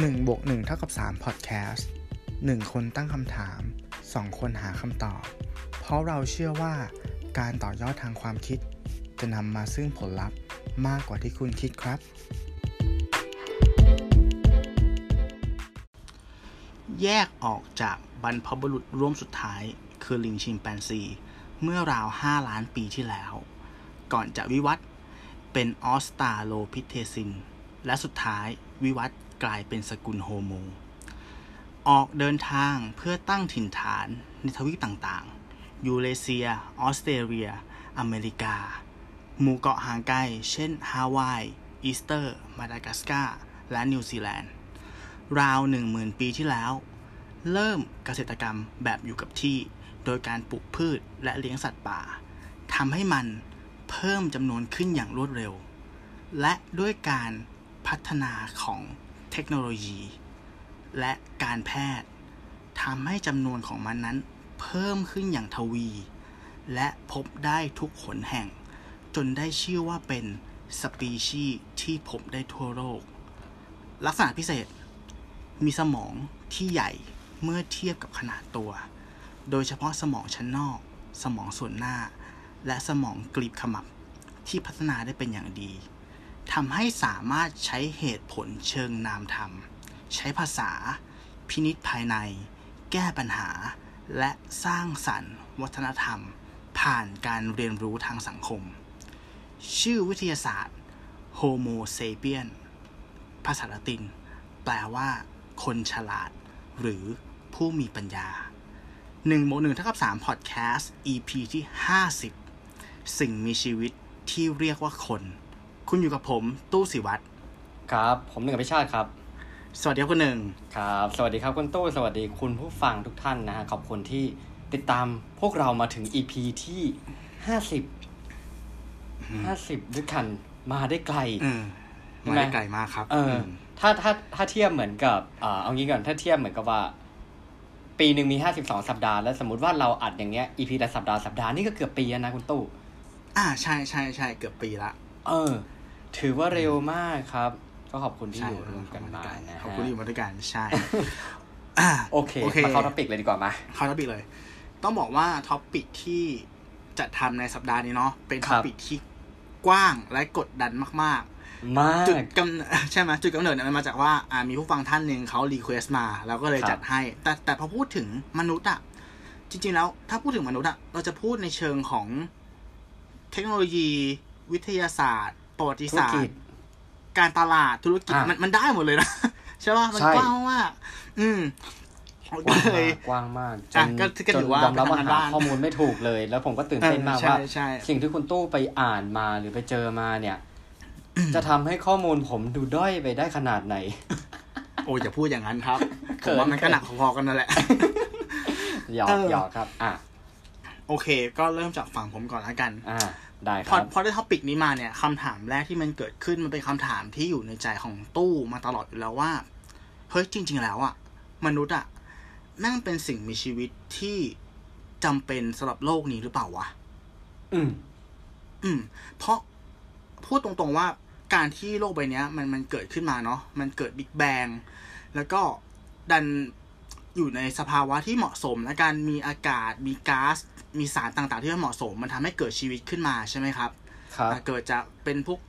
1บวก1เท่ากับ3 Podcast 1 คนตั้งคำถาม 2 คนหาคำตอบ เพราะเราเชื่อว่าการต่อยอดทางความคิด จะนำมาซึ่งผลลัพธ์มากกว่าที่คุณคิดครับ แยกออกจากบรรพบุรุษร่วมสุดท้ายคือลิงชิมแปนซี เมื่อราว 5 ล้านปีที่แล้ว ก่อนจะวิวัฒน์เป็นออสตราโลพิเทซีน และสุดท้ายวิวัฒน์ กลายเป็นสกุลโฮโม ออกเดินทางเพื่อตั้งถิ่นฐานในทวีปต่างๆ ยูเรเซีย ออสเตรเลีย อเมริกา หมู่เกาะห่างไกล เช่นฮาวาย อีสเตอร์ มาดากัสการ์ และนิวซีแลนด์ ราว 10,000 ปีที่แล้ว เริ่มเกษตรกรรมแบบอยู่กับที่ โดยการปลูกพืชและเลี้ยงสัตว์ป่าทำให้มันเพิ่มจำนวนขึ้นอย่างรวดเร็ว และด้วยการพัฒนาของ เทคโนโลยี และการแพทย์ทำให้จำนวนของมันนั้นเพิ่มขึ้นอย่างทวี และพบได้ทุกขนแห่ง จนได้ชื่อว่าเป็นสปีชีส์ที่พบได้ทั่วโลก ลักษณะพิเศษ มีสมองที่ใหญ่เมื่อเทียบกับขนาดตัว โดยเฉพาะสมองชั้นนอก สมองส่วนหน้า และสมองกลีบขมับที่พัฒนาได้เป็นอย่างดี ทำให้สามารถใช้เหตุผลเชิงนามธรรม ใช้ภาษา พินิษภายใน แก้ปัญหา และสร้างสรรค์วัฒนธรรม ผ่านการเรียนรู้ทางสังคม ชื่อวิทยาศาสตร์ Homo sapien ภาษาละติน แปลว่า คนฉลาด หรือผู้มีปัญญา1บวก1เท่ากับ3 Podcast EP ที่ 50 สิ่งมีชีวิตที่เรียกว่าคน คุณอยู่กับผมตู้สิวัตรครับ ผมหนึ่งอภิชาติครับ สวัสดีครับคุณหนึ่งครับ สวัสดีครับคุณตู้สวัสดีคุณผู้ฟังทุกท่านนะฮะขอบคุณที่ติดตามพวกเรามาถึง EP ที่ห้าสิบห้าสิบด้วยกันมาได้ไกลเออใช่มาไหมได้ไกลมากครับ เออมถ้าถ้าถ้าเทียบเหมือนกับอ่าเอางี้ก่อนถ้าเทียบเหมือนกับว่า ปีหนึ่งมีห้าสิบสองสัปดาห์แล้วสมมติว่าเราอัดอย่างเงี้ย EP ละสัปดาห์สัปดาห์นี่ก็เกือบปีแล้วนะคุณตู้อ่าใช่ใช่ใช่เกือบปีละ เออ ถือว่าเร็วมากครับ ก็ขอบคุณที่ใช่อยู่ร่วมกันมานะขอบฮะคุณที่อยู่มาด้วยกันใช่อ่าโอเคโอเคมาเข้า topic เลยดีกว่ามาเข้า topic เลย ต้องบอกว่า topic ที่จะทำในสัปดาห์นี้เนาะเป็น topic ที่กว้างและกดดันมากๆครับ จุดกำเนิดใช่ไหมจุดกำเนิดเนี่ยมันมาจากว่าอ่ามีผู้ฟังท่านหนึ่งเขา request มาเราก็เลยครับจัดให้ แต่แต่พอพูดถึงมนุษย์อะจริงๆแล้วถ้าพูดถึงมนุษย์อะเราจะพูดในเชิงของเทคโนโลยีวิทยาศาสตร์ ประวัติศาสตร์ธุรกิจการตลาดธุรกิจอะมันมันได้หมดเลยนะใช่ป่ะมันใช่กว้างมากอืมกก็ว้างเลมายกกว้างมากจอะนก็ก็จถืนอว่ายอมรับว่าไปทำงานหาบ้านข้อมูลไม่ถูกเลย แล้วผมก็ตื่นเต้นมากเออใช่ว่าใช่สิ่งที่คุณตู้ไปอ่านมาหรือไปเจอมาเนี่ย จะทำให้ข้อมูลผมดูด้อยไปได้ขนาดไหน โอ้ยอย่าพูดอย่างนั้นครับผเขิมนว่ามันก็เขินหนักพอๆกันนั่นแหละหยอกเออหยอกครับ อะโอเค ก็เริ่มจากฝั่งผมก่อนละกัน อ่า ได้คพอรับพอได้ท็อปิกนี้มาเนี่ยคำถามแรกที่มันเกิดขึ้นมันเป็นคำถามที่อยู่ในใจของตู้มาตลอดอยู่แล้วว่าเฮ้ยจริง ๆ แล้วอะมนุษย์อะแม่งเป็นสิ่งมีชีวิตที่จำเป็นสำหรับโลกนี้หรือเปล่าวะอืม อืม เพราะพูดตรงๆว่าการที่โลกใบเนี้ยมันมันเกิดขึ้นมาเนาะมันเกิดบิ๊กแบงแล้วก็ดัน อยู่ในสภาวะที่เหมาะสมและการมีอากาศมีก๊าซมีสารต่างๆ ที่มันเหมาะสม มันทำให้เกิดชีวิตขึ้นมาใช่ไหมครับครับอะเกิดจากเป็นพวก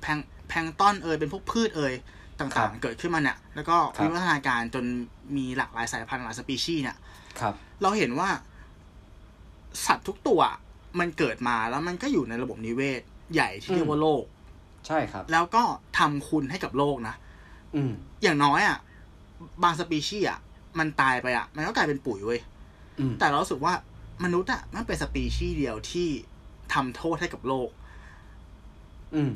แพลงแพลงก์ต้อนเอยเป็นพวกพืชเอยครัต่างบๆเกิดขึ้นมาเนี่ยแล้วก็ครับวิวัฒนาการจนมีหลากหลายสายพันธุ์หลายสปีชีส์เนี่ยครับ เราเห็นว่า สัตว์ทุกตัวมันเกิดมาแล้วมันก็อยู่ในระบบนิเวศ ใหญ่ที่เรียกว่าโลก ใช่ครับ แล้วก็ทำคุณให้กับโลกนะอืมอย่างน้อยอะ บางสปีชีส์อะ มันตายไปอะมันก็กลายเป็นปุ๋ยเว้ยอืมแต่เรารู้สึกว่ามนุษย์อะมันเป็นสปีชีส์เดียวที่ทำโทษให้กับโลก อืม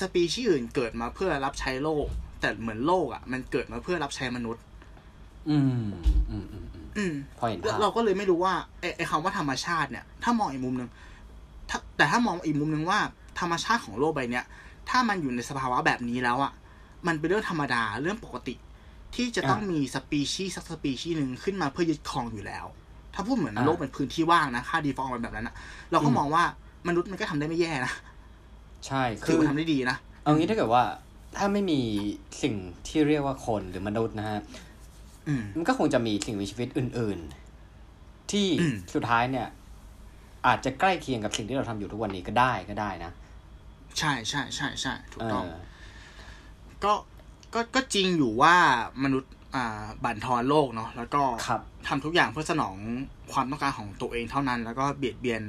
สปีชีส์อื่นเกิดมาเพื่อรับใช้โลก แต่เหมือนโลกอะมันเกิดมาเพื่อรับใช้มนุษย์ อืมอืมอืมอืมอืมพอเห็นแล้วภาพเราก็เลยไม่รู้ว่าไอ้ไอ้คำว่าธรรมชาติเนี่ย ถ้ามองอีกมุมหนึ่งถ้าแต่ถ้ามองอีกมุมหนึ่งว่าธรรมชาติของโลกใบเนี้ยถ้ามันอยู่ในสภาวะแบบนี้แล้วอะมันเป็นเรื่องธรรมดาเรื่องปกติ ที่จะต้องมีสปีชีส์สักสปีชีส์หนึ่งขึ้นมาเพื่อยึดครองอยู่แล้ว ถ้าพูดเหมือนโลกเป็นพื้นที่ว่างนะ ค่า default แบบนั้นนะเราก็มองว่ามนุษย์มันก็ทำได้ไม่แย่นะ ใช่ คือถือว่าทำได้ดีนะ เอางี้ถ้าเกิดว่า ถ้าไม่มีสิ่งที่เรียกว่าคนหรือมนุษย์นะฮะอืมมันก็คงจะมีสิ่งมีชีวิตอื่น ๆ ที่อืมสุดท้ายเนี่ย อาจจะใกล้เคียงกับสิ่งที่เราทำอยู่ทุกวันนี้ก็ได้ก็ได้นะ ใช่ใช่ใช่ใช่ถูกต้อง เออก็ ก็ก็จริงอยู่ว่ามนุษย์อ่าบั่นทอนโลกเนาะแล้วก็ครับทำทุกอย่างเพื่อสนองความต้องการของตัวเองเท่านั้น แล้วก็เบียดเบียน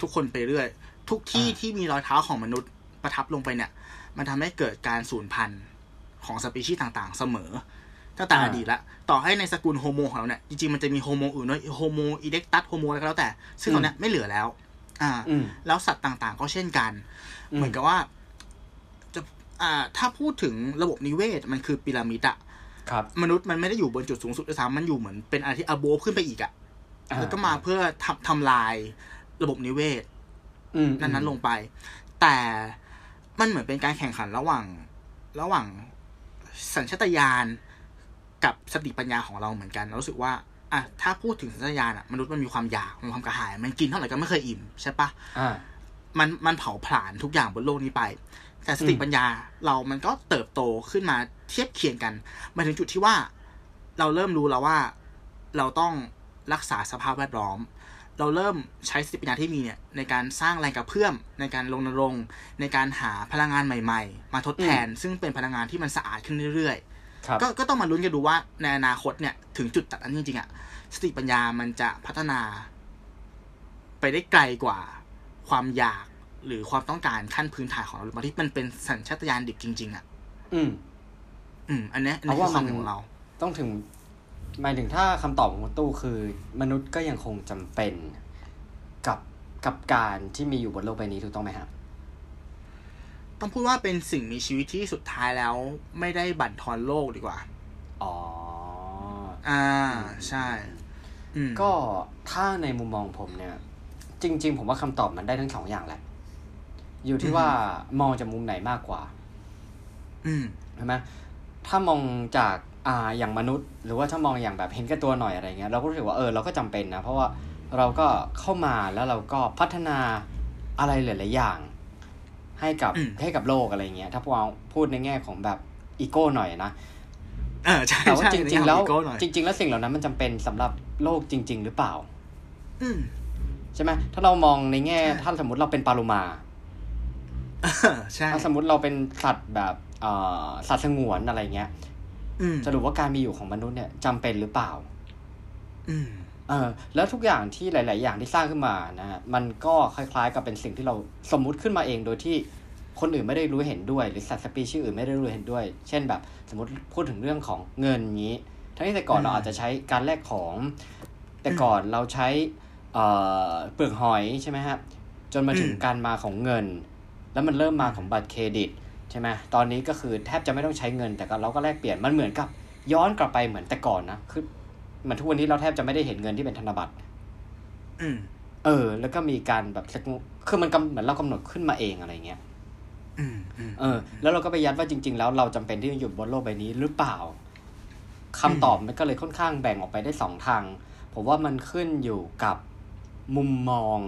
ทุกคนไปเรื่อย ทุกที่อ่าที่มีรอยเท้าของมนุษย์ประทับลงไปเนี่ย มันทำให้เกิดการสูญพันธุ์ของสปีชีส์ต่างๆ เสมอตั้งแต่อดีตละต่อให้ในสกุล Homo ของเราเนี่ย จริงๆ มันจะมี Homo อื่นด้วย Homo erectus Homo อะไรก็แล้วแต่ ซึ่งตอนเนี้ยไม่เหลือแล้ว อ่าอืมแล้วสัตว์ต่างๆ ก็เช่นกันอืมเหมือนกับว่าจะ อ่า ถ้าพูดถึงระบบนิเวศมันคือพีระมิดอะครับ มนุษย์มันไม่ได้อยู่บนจุดสูงสุดด้วยซ้ำมันอยู่เหมือนเป็นอะไรที่อโบขึ้นไปอีกอะอ่าแล้วก็มาเพื่อทำทำลายระบบนิเวศอืมนั้นๆลงไป แต่มันเหมือนเป็นการแข่งขันระหว่าง ระหว่างสัญชาตญาณกับสติปัญญาของเราเหมือนกันเรารู้สึกว่าอะถ้าพูดถึงสัญชาตญาณอะมนุษย์มันมีความอยากมีความกระหาย มันกินเท่าไหร่ก็ไม่เคยอิ่มใช่ปะอ่ามันมันเผาผลาญทุกอย่างบนโลกนี้ไป แต่สติอืมปัญญาเรามันก็เติบโตขึ้นมาเทียบเคียงกันมาถึงจุดที่ว่า เราเริ่มรู้แล้วว่า เราต้องรักษาสภาพแวดล้อม เราเริ่มใช้สติปัญญาที่มีเนี่ยในการสร้างแรงกระเพื่อม ในการรณรงค์ในการหาพลังงานใหม่ ๆ มาทดแทน ซึ่งเป็นพลังงานที่มันสะอาดขึ้นเรื่อยครับๆก็ก็ต้องมาลุ้นกันดูว่าในอนาคตเนี่ยถึงจุดตัดนั้นจริงๆอะสติปัญญามันจะพัฒนา ไปได้ไกลกว่า ความอยาก หรือความต้องการขั้นพื้นฐานของเราบางที่มันเป็นสัญชาตญาณดิบจริง ๆ อะ อืม อืม อันเนี้ยอันเพนี้ราะคือว่าความมันเห็นของเรา ต้องถึงหมายถึงถ้าคำตอบของคุณตู้คือ มนุษย์ก็ยังคงจำเป็นกับกับการที่มีอยู่บนโลกใบนี้ถูกต้องไหมครับต้องพูดว่าเป็นสิ่งมีชีวิตที่สุดท้ายแล้ว ไม่ได้บั่นทอนโลกดีกว่า อ๋อ อ่า ใช่อืมก็ถ้าในมุมมองผมเนี่ย จริง ๆ ผมว่าคำตอบมันได้ทั้งสองอย่างแหละ อยู่ที่ว่ามองจากมุมไหนมากกว่าอืมใช่ไหมถ้ามองจากอ่าอย่างมนุษย์ หรือว่าถ้ามองอย่างแบบเห็นแก่ตัวหน่อยอะไรเงี้ยเราก็รู้สึกว่าเออเราก็จำเป็นนะ เพราะว่าเราก็เข้ามาแล้วเราก็พัฒนาอะไรหลาย ๆ อย่าง ให้กับอืมให้กับโลกอะไรเงี้ยถ้าพวกเราพูดในแง่ของแบบอีโก้หน่อยนะเออใช่แต่ว่าใช่จริง ๆ แล้วในทา ego หน่อยจริง ๆ แล้วสิ่งเหล่านั้นมันจำเป็นสำหรับโลกจริง ๆ หรือเปล่าอืมใช่ไหมถ้าเรามองในแง่ใช่ถ้าสมมติเราเป็นปลาโลมาเออ ใช่ถ้าสมมติเราเป็นสัตว์แบบเอ่อสัตว์สงวนอะไรเงี้ยอืมสรุปว่าการมีอยู่ของมนุษย์เนี่ยจำเป็นหรือเปล่าอืมเออ แล้วทุกอย่างที่หลาย ๆ อย่างที่สร้างขึ้นมานะฮะมันก็คล้ายๆ กับเป็นสิ่งที่เราสมมุติขึ้นมาเองโดยที่คนอื่นไม่ได้รู้เห็นด้วย หรือสัตว์สปีชีส์อื่นไม่ได้รู้เห็นด้วย เช่นแบบ สมมติพูดถึงเรื่องของเงินนี้ ทั้งที่แต่ก่อนอืมเราอาจจะใช้การแลกของ แต่ก่อนเราใช้เอ่อเปลือกหอยใช่ไหมฮะจนมาถึงอืมการมาของเงิน แล้วมันเริ่มมาของบัตรเครดิตใช่ไหมตอนนี้ก็คือแทบจะไม่ต้องใช้เงินแต่ก็เราก็แลกเปลี่ยนมันเหมือนกับย้อนกลับไปเหมือนแต่ก่อนนะคือเหมือนทุกวันนี้เราแทบจะไม่ได้เห็นเงินที่เป็นธนบัตรอืมเออ แล้วก็มีการแบบสกคือมันกำเหมือนเรากำหนดขึ้นมาเองอะไรเงี้ยอืมอืมเออ แล้วเราก็ไปยัดว่าจริง ๆ แล้วเราจำเป็นที่จะอยู่บนโลกใบนี้หรือเปล่าคำตอบมันก็เลยค่อนข้างแบ่งออกไปได้สองทาง ผมว่ามันขึ้นอยู่กับมุมมอง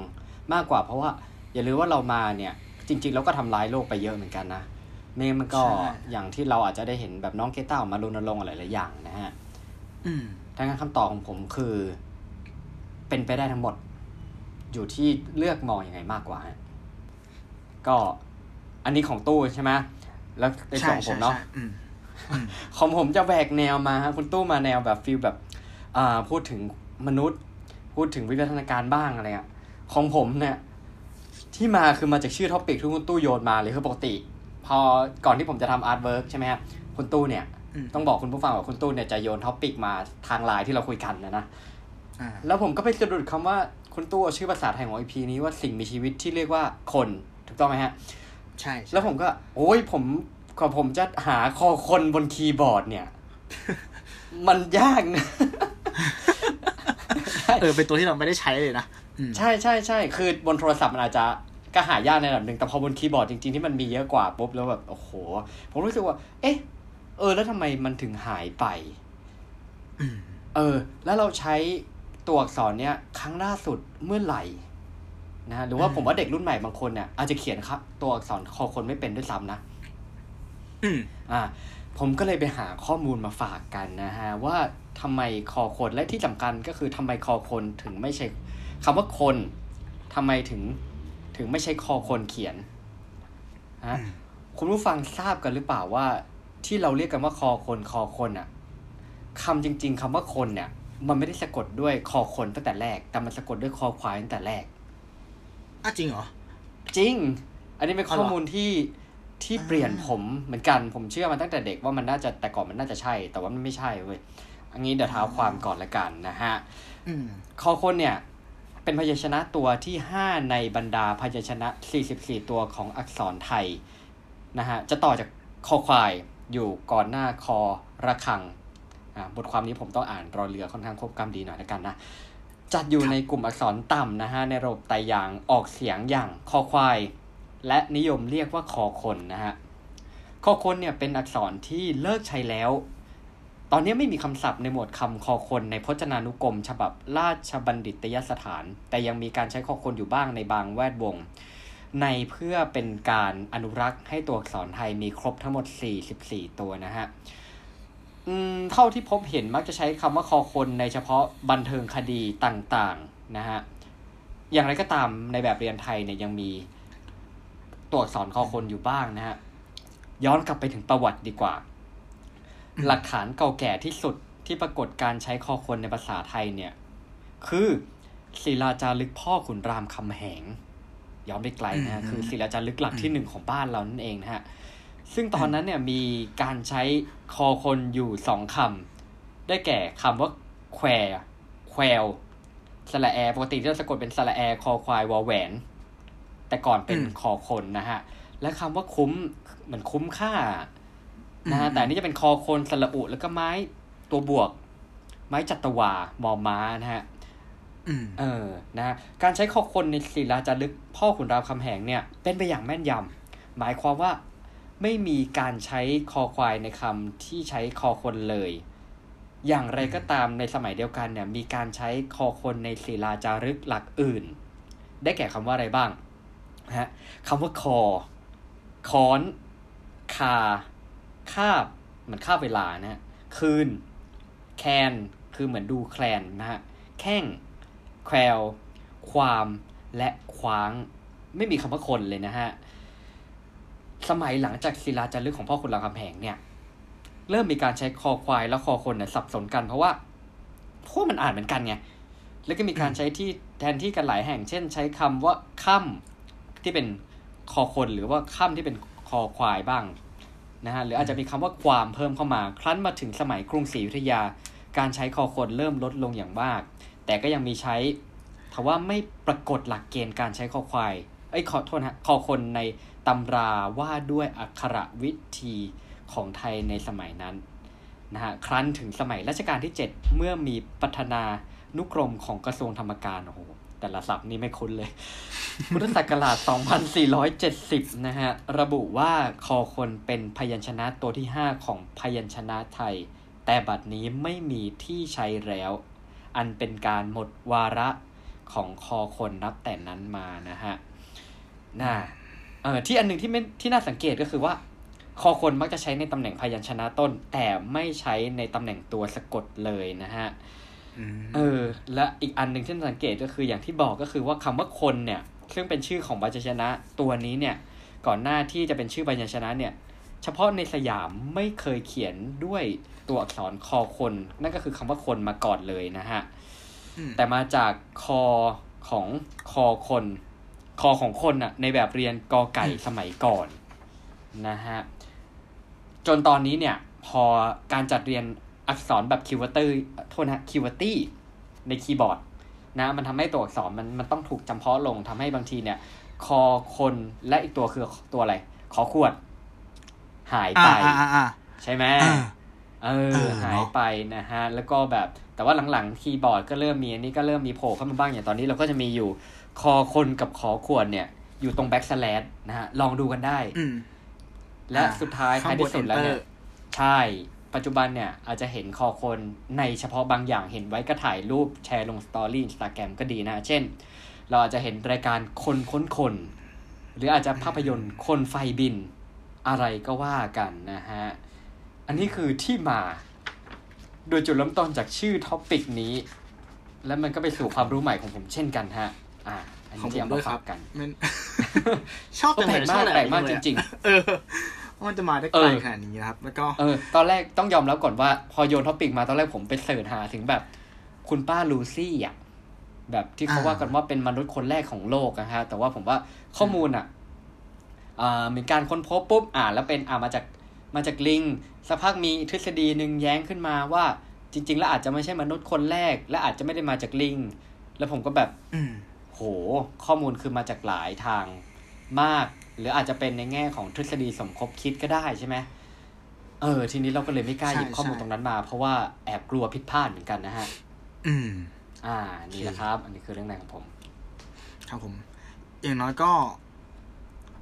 มากกว่า เพราะว่า อย่าลืมว่าเรามาเนี่ย จริง ๆ แล้วก็ทำร้ายโลกไปเยอะเหมือนกันนะไม่งั้นมันก็อย่างที่เราอาจจะได้เห็นแบบน้องเกต้าออกมารณรงค์อะไรหลายอย่างนะฮะอืมดังนั้นคำตอบของผมคือ เป็นไปได้ทั้งหมด อยู่ที่เลือกมองอยังไงมากกว่าฮะก็อันนี้ของตู้ใช่ไหมแล้วในส่ใช่วนของผใช่มเนาะใช่อืมอืมของผมจะแหวกแนวมาฮะคุณตู้มาแนวแบบฟิลแบบอ่าพูดถึงมนุษย์ พูดถึงวิวัฒนาการบ้างอะไรอะของผมเนี่ย ที่มาคือมาจากชื่อ topic ที่คุณตู้โยนมาเลยคือปกติ พอก่อนที่ผมจะทำ artwork ใช่ไหมฮะคุณตู้เนี่ยอืมต้องบอกคุณผู้ฟังว่าคุณตู้เนี่ยจะโยน topic มาทางไลน์ที่เราคุยกันนะนะอ่าแล้วผมก็ไปสะดุดคำว่าคุณตู้เอาชื่อภาษาไทยของ EP นี้ว่าสิ่งมีชีวิตที่เรียกว่าคนถูกต้องไหมฮะ ใช่ใช่แล้วผมก็ โอ้ยผมกว่าผมจะหาคอคนบนคีย์บอร์ดเนี่ย มันยากนะเออเป็นตัวที่เราไม่ได้ใช้เลยนะอืม ใช่ใช่ใช่คือบนโทรศัพท์มันอาจจะก็หายากในระดับหนึ่งแต่พอบนคีย์บอร์ดจริงๆที่มันมีเยอะกว่าปุ๊บแล้วแบบโอ้โห ผมรู้สึกว่า เอ๊ะ เออ แล้วทำไมมันถึงหายไปอืมเออ แล้วเราใช้ตัวอักษรเนี้ยครั้งล่าสุดเมื่อไหร่นะหรือว่าอืมผมว่าเด็กรุ่นใหม่บางคนเนี่ยอาจจะเขียนครับตัวอักษรคอคนไม่เป็นด้วยซ้ำนะอืมอ่า ผมก็เลยไปหาข้อมูลมาฝากกันนะฮะ ว่าทำไมคอคนและที่สำคัญก็คือทำไมคอคนถึงไม่ใช่ คำว่าคนทำไมถึงถึงไม่ใช่คอคนเขียนฮะอืมคุณผู้ฟังทราบกันหรือเปล่าว่า ที่เราเรียกกันว่าคอคนคอคนอะคำจริง ๆคำว่าคนเนี่ย มันไม่ได้สะกดด้วยคอคนตั้งแต่แรก แต่มันสะกดด้วยคอควายตั้งแต่แรกอะจริงเหรอจริง อันนี้เป็นอ๋อข้เหอรอมูลที่ที่อ่าเปลี่ยนผมเหมือนกันผมเชื่อมาตั้งแต่เด็กว่ามันน่าจะแต่ก่อนมันน่าจะใช่ แต่ว่ามันไม่ใช่เว้ยอันนี้เดี๋ยวเท้าความก่อนละกันนะฮะอืมคอคนเนี่ย เป็นพยัญชนะตัวที่ 5 ในบรรดาพยัญชนะ 44 ตัวของอักษรไทยนะฮะจะต่อจากคอควายอยู่ก่อนหน้าคอระฆังอ่าบทความนี้ผมต้องอ่านรอเรือค่อนข้างควบกำดีหน่อยละกันนะ จัดอยู่ในกลุ่มอักษรต่ำนะฮะในระบบไตยางออกเสียงอย่างคอควาย และนิยมเรียกว่าคอคนนะฮะคอคนเนี่ยเป็นอักษรที่เลิกใช้แล้ว ตอนนี้ไม่มีคำศัพท์ในหมวดคำคอคนในพจนานุกรม ฉบับราชบัณฑิตยสถาน แต่ยังมีการใช้คอคนอยู่บ้างในบางแวดวง ในเพื่อเป็นการอนุรักษ์ให้ตัวอักษรไทยมีครบทั้งหมด 44 ตัวนะฮะเท่าที่พบเห็นมักจะใช้คำว่าคอคนในเฉพาะบันเทิงคดีต่างๆนะฮะ อย่างไรก็ตามในแบบเรียนไทยเนี่ยยังมีตัวอักษรคอคนอยู่บ้างนะฮะ ย้อนกลับไปถึงประวัติดีกว่า หลักฐานเก่าแก่ที่สุดที่ปรากฏการใช้คอคนในภาษาไทยเนี่ย คือศิลาจารึกพ่อขุนรามคำแหงย้อนไปไกลนะฮะอืมคือศิลาจารึกหลักที่หนึ่งของบ้านเรานั่นเองนะฮะซึ่งตอนนั้นเนี่ยมีการใช้คอคนอยู่สองคำได้แก่คำว่าแควแควลสระแอปกติที่เราสะกดเป็นสระแอคอควายวอแหวน แต่ก่อนเป็นอืมคอคนนะฮะ และคำว่าคุ้มเหมือนคุ้มค่า นะฮะอืมแต่อันนี่จะเป็นคอคนสระอุแล้วก็ไม้ตัวบวก ไม้จัตวามอม้านะฮะอืมเออนะฮะการใช้คอคนในศิลาจารึกพ่อขุนรามคำแหงเนี่ย เป็นไปอย่างแม่นยำหมายความว่าไม่มีการใช้คอควายในคำที่ใช้คอคนเลย อย่างไรก็ตามในสมัยเดียวกันเนี่ย มีการใช้คอคนในศิลาจารึกหลักอื่น ได้แก่คำว่าอะไรบ้างนะฮะคำว่าคอค้อน คา คาบเหมือนคาบเวลานะฮะคืน แคนคือเหมือนดูแคลนนะฮะแข้งแควลความและคว้าง ไม่มีคำว่าคนเลยนะฮะ สมัยหลังจากศิลาจารึกของพ่อขุนรามคำแหงเนี่ย เริ่มมีการใช้คอควายและคอคนเนี่ยสับสนกันเพราะว่าพว่ามันอ่านเหมือนกันไง แล้วก็มีการใช้ที่แทนที่กันหลายแห่ง เช่น ใช้คำว่าค่ำที่เป็นคอคนหรือว่าค่ำที่เป็นคอควายบ้าง นะฮะหรืออาจจะมีคำว่าความเพิ่มเข้ามา ครั้นมาถึงสมัยกรุงศรีอยุธยา การใช้คอคนเริ่มลดลงอย่างมาก แต่ก็ยังมีใช้ทว่าไม่ปรากฏหลักเกณฑ์การใช้คอควายเอ้ขอโทษฮะคอคนในตำราว่าด้วยอักขระวิธีของไทยในสมัยนั้นนะฮะครั้นถึงสมัยรัชกาลที่ 7 เมื่อมีพัฒนานุกรมของกระทรวงธรรมการโอ้โห แต่ละศัพท์นี่ไม่คุ้นเลย พุทธศักราช 2470 นะฮะ ระบุว่าคอคนเป็นพยัญชนะตัวที่ 5 ของพยัญชนะไทย แต่บัดนี้ไม่มีที่ใช้แล้ว อันเป็นการหมดวาระของคอคนนับแต่นั้นมานะฮะน่าเออที่อันหนึ่งที่ไม่ที่น่าสังเกตก็คือว่า คอคนมักจะใช้ในตำแหน่งพยัญชนะต้น แต่ไม่ใช้ในตำแหน่งตัวสะกดเลยนะฮะ เออ และอีกอันหนึ่งที่น่าสังเกตก็คืออย่างที่บอกก็คือว่าคำว่าคนเนี่ย ซึ่งเป็นชื่อของพยัญชนะตัวนี้เนี่ย ก่อนหน้าที่จะเป็นชื่อพยัญชนะเนี่ย เฉพาะในสยามไม่เคยเขียนด้วยตัวอักษรคอคน นั่นก็คือคำว่าคนมาก่อนเลยนะฮะอืมแต่มาจากคอของคอคน คอของคนอะในแบบเรียนกอไก่สมัยก่อนนะฮะ จนตอนนี้เนี่ย พอการจัดเรียน อักษรแบบคิวเตอร์โทษนะฮะคิวตี้ในคีย์บอร์ดนะมันทำให้ตัวอักษรมันมันต้องถูกจำเพาะลงทำให้บางทีเนี่ยคอคนและอีกตัวคือตัวอะไรขอขวด หายอ่าไปอ่าอ่าอ่าใช่ไหมอ่าเอเอออหายเนอะไปนะฮะ แล้วก็แบบแต่ว่าหลังๆคีย์บอร์ดก็เริ่มมีอันนี้ก็เริ่มมีโผล่เข้ามาบ้างอย่างตอนนี้เราก็จะมีอยู่คอคนกับขอขวดเนี่ย อยู่ตรง backslash นะฮะ ลองดูกันได้อืมและอ่าสุดท้าย ท้าย ข้างบนที่สุดแล้วเนี่ย Enter ใช่ ปัจจุบันเนี่ยอาจจะเห็นคอคนในเฉพาะบางอย่างเห็นไว้ก็ถ่ายรูปแชร์ลง story Instagram ก็ดีนะ เช่น เราอาจจะเห็นรายการคนค้นคน หรืออาจจะภาพยนตร์คนไฟบินอะไรก็ว่ากันนะฮะ อันนี้คือที่มา โดยจุดเริ่มต้นจากชื่อท็อปิกนี้ แล้วมันก็ไปสู่ความรู้ใหม่ของผมเช่นกันฮะ อ่าอันของนี้ผที่มเอาด้วมายครัฝาบกกันมันชอบก็แปลกมากชอบแปลกมากจริงๆเออ ว่ามันจะมาได้เอไกลอขนาดนี้นะครับ แล้วก็เออตอนแรกต้องยอมรับก่อนว่า พอโยนท็อปิกมาตอนแรกผมไปเสิร์ชหาถึงแบบ คุณป้าลูซี่อะแบบที่เขาอ่าว่ากันว่าเป็นมนุษย์คนแรกของโลกนะฮะแต่ว่าผมว่าข้อมูลอะอ่ามีการค้นพบปุ๊บอ่านแล้วเป็นอ่ามาจากมาจากลิงสักพักมีทฤษฎีหนึ่งแย้งขึ้นมาว่า จริง ๆ แล้วอาจจะไม่ใช่มนุษย์คนแรก และอาจจะไม่ได้มาจากลิง แล้วผมก็แบบอืมโหข้อมูลคือมาจากหลายทางมาก หรืออาจจะเป็นในแง่ของทฤษฎีสมคบคิดก็ได้ใช่ไหมเออ ทีนี้เราก็เลยไม่กล้าหยิบใช่ข้อมูลใช่ตรงนั้นมา เพราะว่าแอบกลัวผิดพลาดเหมือนกันนะฮะ อืม อ่า นี่นะครับ อันนี้คือเรื่องแรกของผม ครับผม อย่างน้อยก็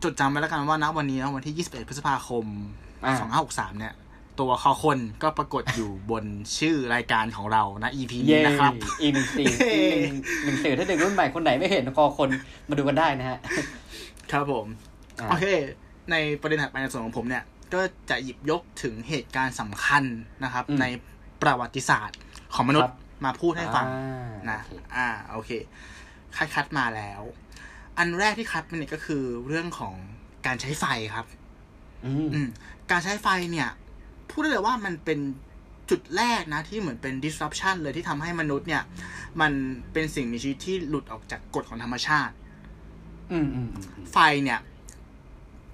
จดจำไว้แล้วกันว่าณวันนี้นะวันที่ 21 พฤษภาคมอ่า2563 เนี่ย ตัวคอคนก็ปรากฏอยู่บนชื่อรายการของเรานะ EP นี้เย้นะครับ อีกหนึ่งสิ่งอีกหนึ่งหนึ่งสื่อถ้าเด็กรุ่นใหม่คนไหนไม่เห็นก็คนมาดูกันได้นะฮะ ครับผมอ่า โอเค ในประเด็นถัดไปในส่วนของผมเนี่ย ก็จะหยิบยกถึงเหตุการณ์สำคัญนะครับ ในประวัติศาสตร์ของมนุษย์มาพูดให้ฟังอ่านะโอเคอ่าโอเค คัดคัดมาแล้ว อันแรกที่คัดมาเนี่ยก็คือเรื่องของการใช้ไฟครับอืมอืมการใช้ไฟเนี่ย พูดได้เลยว่ามันเป็นจุดแรกนะที่เหมือนเป็น disruption เลยที่ทำให้มนุษย์เนี่ย มันเป็นสิ่งมีชีวิตที่หลุดออกจากกฎของธรรมชาติ อืมอืมอืมไฟเนี่ย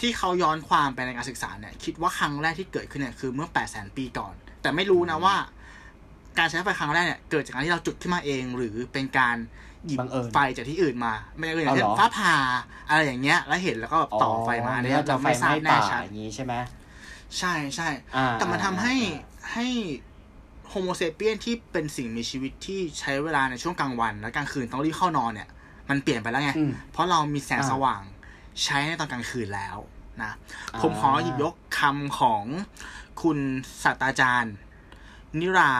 ที่เขาย้อนความไปในการศึกษาเนี่ยคิดว่าครั้งแรกที่เกิดขึ้นเนี่ยคือเมื่อ8 0 0 0 0 0 ปีก่อน แต่ไม่รู้นะว่า การใช้ไฟครั้งแรกเนี่ยเกิดจากการที่เราจุดขึ้นมาเอง หรือเป็นการหยิบบังเอิญไฟจากที่อื่นมาไม่ได้อื่นอย่างเอาเช่เหรนอฟ้าผ่าอะไรอย่างเงี้ย แล้วเห็นแล้วก็ต่อไฟมาอันเนี้ยจะเราไฟไม่ไหทราบม้แน่ป่าชัดอย่างนี้ใช่ไหมใช่ใช่อ่าแต่มันทำให้อ่าให้Homo sapiens ที่เป็นสิ่งมีชีวิตที่ใช้เวลาในช่วงกลางวัน และกลางคืนต้องรีบเข้านอนเนี่ย มันเปลี่ยนไปแล้วไงอืมเพราะเรามีแสงอ่าสว่างใช้ในตอนกลางคืนแล้ว นะอ่าผมขอหยิบยกคำของคุณศาสตราจารย์ นิรา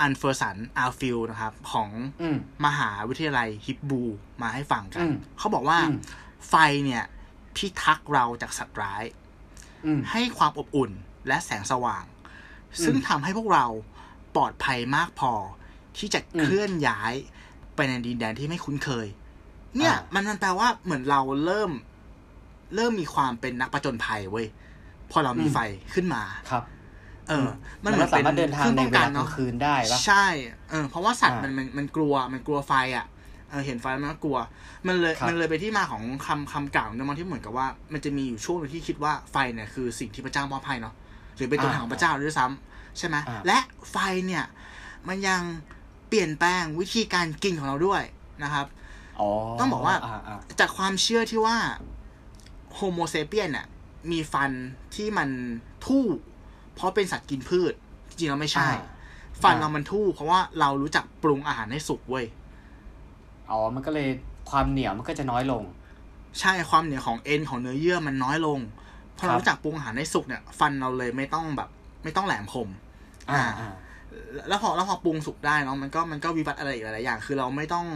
อันเฟอร์สันอาร์ฟิลนะครับ ของอืมมหาวิทยาลัยฮิบรูมาให้ฟังกันอืมเขาบอกว่าอืมไฟเนี่ยพิทักษ์เราจากสัตว์ร้ายอืมให้ความอบอุ่นและแสงสว่าง ซึ่งทำให้พวกเราปลอดภัยมากพอที่จะอืมเคลื่อนย้ายไปในดินแดนที่ไม่คุ้นเคย เนี่ยอ่ามัมันมันแปลว่าเหมือนเราเริ่ม เริ่มมีความเป็นนักประจนภัยเว้ยพอเรามีไฟขึ้นมาครับ เออ มัมันนเหมือนสาเป็นมารถเดินทางครื่องในป้องเวกัลานกลาเนาะงคืนได้ปะใช่เออเพราะว่าสัตว์อ่ามัมันมันมันกลัวมันกลัวไฟอะเออเห็นไฟแล้วมันก็กลัว มันเลยครับมันเลยไปที่มาของคำคำกล่าวเนี่ยมันที่เหมือนกับว่า มันจะมีอยู่ช่วงหนึงที่คิดว่าไฟเนี่ยคือสิ่งที่พระเจ้ามอบให้เนาะหรือเป็นตัวแทนของพระเจ้าด้วยซ้ำใช่ไหมอ่าและไฟเนี่ย มันยังเปลี่ยนแปลงวิธีการกินของเราด้วยนะครับอ๋อต้องบอกว่าอ่อ่จากความเชื่อที่ว่า โฮโมเซเปียนเนี่ยมีฟันที่มันทู่ เพราะเป็นสัตว์กินพืช จริงๆแล้วไม่ใช่อ่าฟันอ่าเรามันทู่ เพราะว่าเรารู้จักปรุงอาหารให้สุกเว้ย อ๋อ มันก็เลยความเหนียวมันก็จะน้อยลง ใช่ความเหนียวของเอ็นของเนื้อเยื่อมันน้อยลงพอเราครับรู้จักปรุงอาหารให้สุกเนี่ย ฟันเราเลยไม่ต้องแบบ ไม่ต้องแหลมคม อ่าอ่าแล้วพอแล้วพอปรุงสุกได้เนาะมันก็มันก็วิวัฒน์อะไรอีกหลายๆอย่าง คือเราไม่ต้อง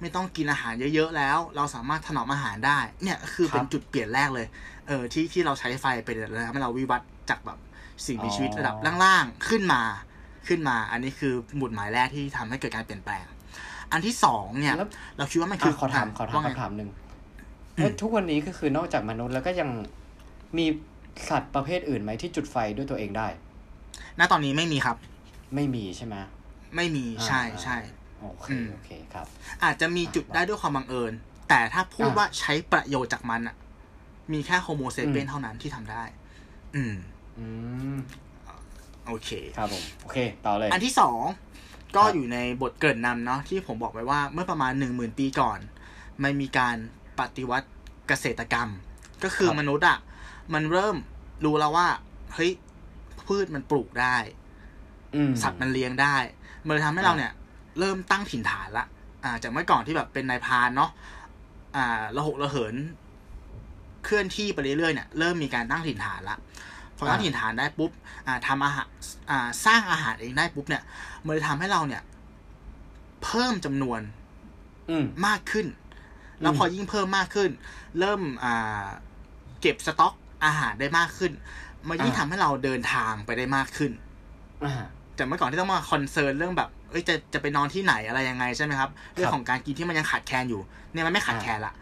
ไม่ต้องกินอาหารเยอะๆแล้ว เราสามารถถนอมอาหารได้ เนี่ยคือเป็นจุดเปลี่ยนแรกเลย เออที่ที่เราใช้ไฟไปแล้วทำให้เราวิวัฒน์จากแบบสิ่งมีชีวิตระดับล่างๆขึ้นมาขึ้นมา อันนี้คือหมุดหมายแรกที่ทำให้เกิดการเปลี่ยนแปลง อันที่สองเนี่ยแล้วเราคิดว่ามันคืออะขอถามขอถามว่ไงคำถามหนึ่งอืมเอ้ยทุกวันนี้ก็คือนอกจากมนุษย์แล้วก็ยังมีสัตว์ประเภทอื่นไหมที่จุดไฟด้วยตัวเองได้ ณ ตอนนี้ไม่มีครับ ไม่มีใช่ไหม ไม่มี ใช่อ่าใช่ โอเคอืมโอเคครับ อาจจะมีจุดได้ด้วยความบังเอิญ แต่ถ้าพูดอะว่าใช้ประโยชน์จากมันอะมีแค่โฮโมเซเปียนอืมเท่านั้นที่ทำได้ อืม อืม โอเค ครับผม โอเค ต่อเลย อันที่สองก็ครับอยู่ในบทเกริ่นนำเนาะที่ผมบอกไปว่าเมื่อประมาณหนึ่งหมื่นปีก่อน มันมีการปฏิวัติเกษตรกรรม ก็คือมนุษย์อะ มันเริ่มรู้แล้วว่า เฮ้ย พืชมันปลูกได้อืมสัตว์มันเลี้ยงได้ มันเลยทำให้เราเนี่ย เริ่มตั้งถิ่นฐานละอ่าจากเมื่อก่อนที่แบบเป็นนายพรานเนาะอ่าระหกระเหิน เคลื่อนที่ไปเรื่อยๆเนี่ยเริ่มมีการตั้งถิ่นฐานละพอตั้งอ่าถิ่นฐานได้ปุ๊บอ่าทำอาหารอ่าสร้างอาหารเองได้ปุ๊บเนี่ยมันเลยทำให้เราเนี่ย เพิ่มจำนวนอืมมากขึ้น แล้วอืมพอยิ่งเพิ่มมากขึ้น เริ่มอ่าเก็บสต็อกอาหารได้มากขึ้นมันยิ่งอ่าทำให้เราเดินทางไปได้มากขึ้นอ่าจากเมื่อก่อนที่ต้องมาคอนเซิร์นเรื่องแบบ เอ้ยจะจะไปนอนที่ไหนอะไรยังไงใช่ไหมครับ เรื่องของการกินที่มันยังขาดแคลนอยู่เนี่ยมันไม่ขาดแคลนละ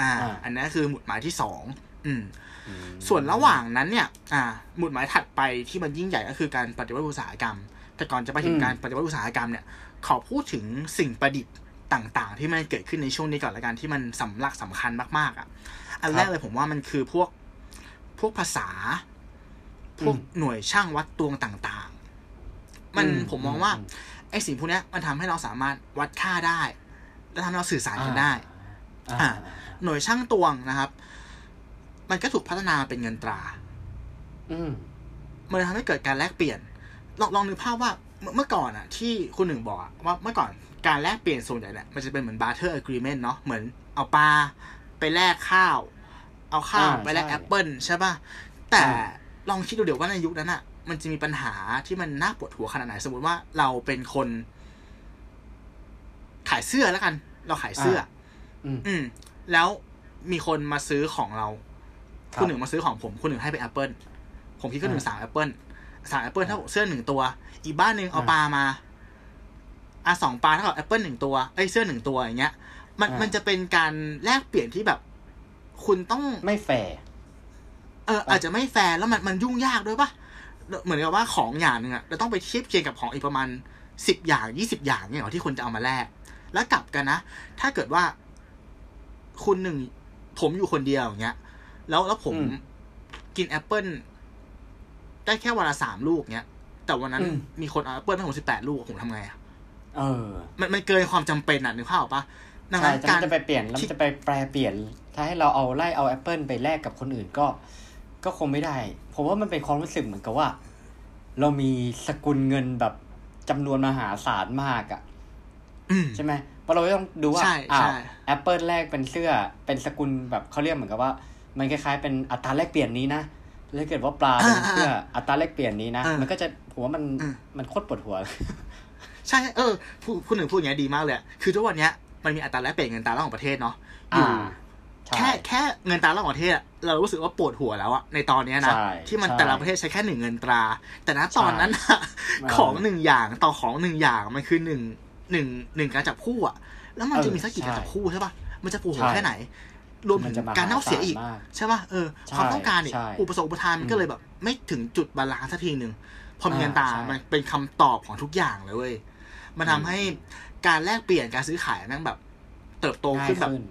อ่าอ่าอันนั้นคือหมุดหมายที่สองอืมอืม ส่วนระหว่างนั้นเนี่ย อ่า หมุดหมายถัดไปที่มันยิ่งใหญ่ก็คือการปฏิวัติอุตสาหกรรม แต่ก่อนจะไปถึงอืมการปฏิวัติอุตสาหกรรมเนี่ย ขอพูดถึงสิ่งประดิษฐ์ต่างๆ ที่มันเกิดขึ้นในช่วงนี้ก่อนละกันที่มันสำลักสำคัญมากๆ อะ อันแรกเลยผมว่ามันคือพวกพวกภาษา พวกหน่วยช่างวัดตวงต่างๆ มันผมมองว่า ไอ้สิ่งพวกเนี้ยมันทำให้เราสามารถวัดค่าได้ และทำให้เราสื่อสารกันได้อ่าอ่าหน่วยช่างตวงนะครับ มันก็ถูกพัฒนาเป็นเงินตรา อืมมันทำให้เกิดการแลกเปลี่ยน ลองลองนึกภาพว่าเมื่อเมื่อก่อนอะที่คุณหนึ่งบอกอะว่าเมื่อก่อนการแลกเปลี่ยนส่วนใหญ่เนี่ยมันจะเป็นเหมือน barter agreement เนาะเหมือนเอาปลาไปแลกข้าว เอาข้าวอ่าไปแลกใช่แอปเปิลใช่ป่ะ แต่อ่าลองคิดดูเดี๋ยวว่าในยุคนั้นอะ มันจะมีปัญหาที่มันน่าปวดหัวขนาดไหน สมมติว่าเราเป็นคน ขายเสื้อแล้วกัน เราขายเสื้อ อืมอืมแล้วมีคนมาซื้อของเราครับคุณหนึ่งมาซื้อของผมคุณหนึ่งให้ไปแอปเปิลผมคิดคุณหนึ่งอ่าสามแอปเปิลสามแอปเปิลเท่ากับเสื้อหนึ่งตัว อีกบ้านหนึ่งเอาอ่าปลามาอะสองปลาเท่ากับแอปเปิลหนึ่งตัวเอ้ยเสื้อหนึ่งตัวอย่างเงี้ย มันอ่ามัมันจะเป็นการแลกเปลี่ยนที่แบบ คุณต้องไม่แฟร์เอออาจจะไม่แฟร์แล้วมันมันยุ่งยากด้วยปะ เหมือนกับว่าของอย่างหนึ่งอะเราต้องไปเทียบเคียงกับของอีกประมาณสิบอย่างยี่สิบอย่างเนี่ยเหรอที่คนจะเอามาแลกแล้วกลับกันนะ ถ้าเกิดว่า คุณหนึ่งผมอยู่คนเดียวอย่างเงี้ย แล้วแล้วผมอืมกินแอปเปิลได้แค่วันละสามลูกเงี้ย แต่วันนั้นอืมมีคนเอาแอปเปิลให้ผมสิบแปดลูกผมทำไงอะเออ มันมันเกินความจำเป็นอะนึกภาพออกปะดังใช่นั้นถ้าการมันจะไปเปลี่ยนแล้วมันจะไปแปลเปลี่ยน ถ้าให้เราเอาไล่เอาแอปเปิลไปแลกกับคนอื่นก็ ก็คงไม่ได้ผมว่ามันเป็นความรู้สึกเหมือนกับว่า เรามีสกุลเงินแบบจำนวนมหาศาลมากอะ่ะอืมใช่ไหมเพราะเราต้องดูว่าใช่อ้าใช่วแอปเปิลแลกเป็นเสื้อเป็นสกุลแบบเขาเรียกเหมือนกับว่า มันคล้ายๆ เป็นอัตราแลกเปลี่ยนนี้นะแล้วถ้าเกิดว่าปลาเป็นเสื้ออัตราแลกเปลี่ยนนี้นะอ่ามัมันก็จะผมว่ามันอืมมันโคตรปวดหัวใช่เออคุณคุณหนึ่งพูดอย่างเนี้ยดีมากเลยอะคือทุกวันเนี้ยมันมีอัตราแลกเปลี่ยนเงินตราระหว่างประเทศเนาะอยู่อ่าใช่ แค่แค่เงินตราระหว่างประเทศอะเรารู้สึกว่าปวดหัวแล้วอะในตอนเนี้ยนะใช่ที่มันใช่แต่ละประเทศใช้แค่หนึ่งเงินตรา แต่ณตอนนั้นอะเออของหนึ่งอย่างต่อของหนึ่งอย่างมันคือหนึ่งหนึ่งหนึ่งการจับคู่อะแล้วมันเออจะมีสักกี่การใช่จับคู่ใช่ปะมันจะปวดหัวใช่แค่ไหน มันจะมหาศาลมากใช่ปะ รวมถึงการเน่าเสียอีกเออใช่ความต้องการอีกใช่อุปสงค์อุปทานมันก็เลยแบบ ไม่ถึงจุด balance สักทีหนึ่งพอมีเงินตราอ่าใช่มันเป็นคำตอบของทุกอย่างเลยเว้ยมันทำให้การแลกเปลี่ยนการซื้อขายแม่งแบบ เติบโตง่ายขึ้นแบบขึ้น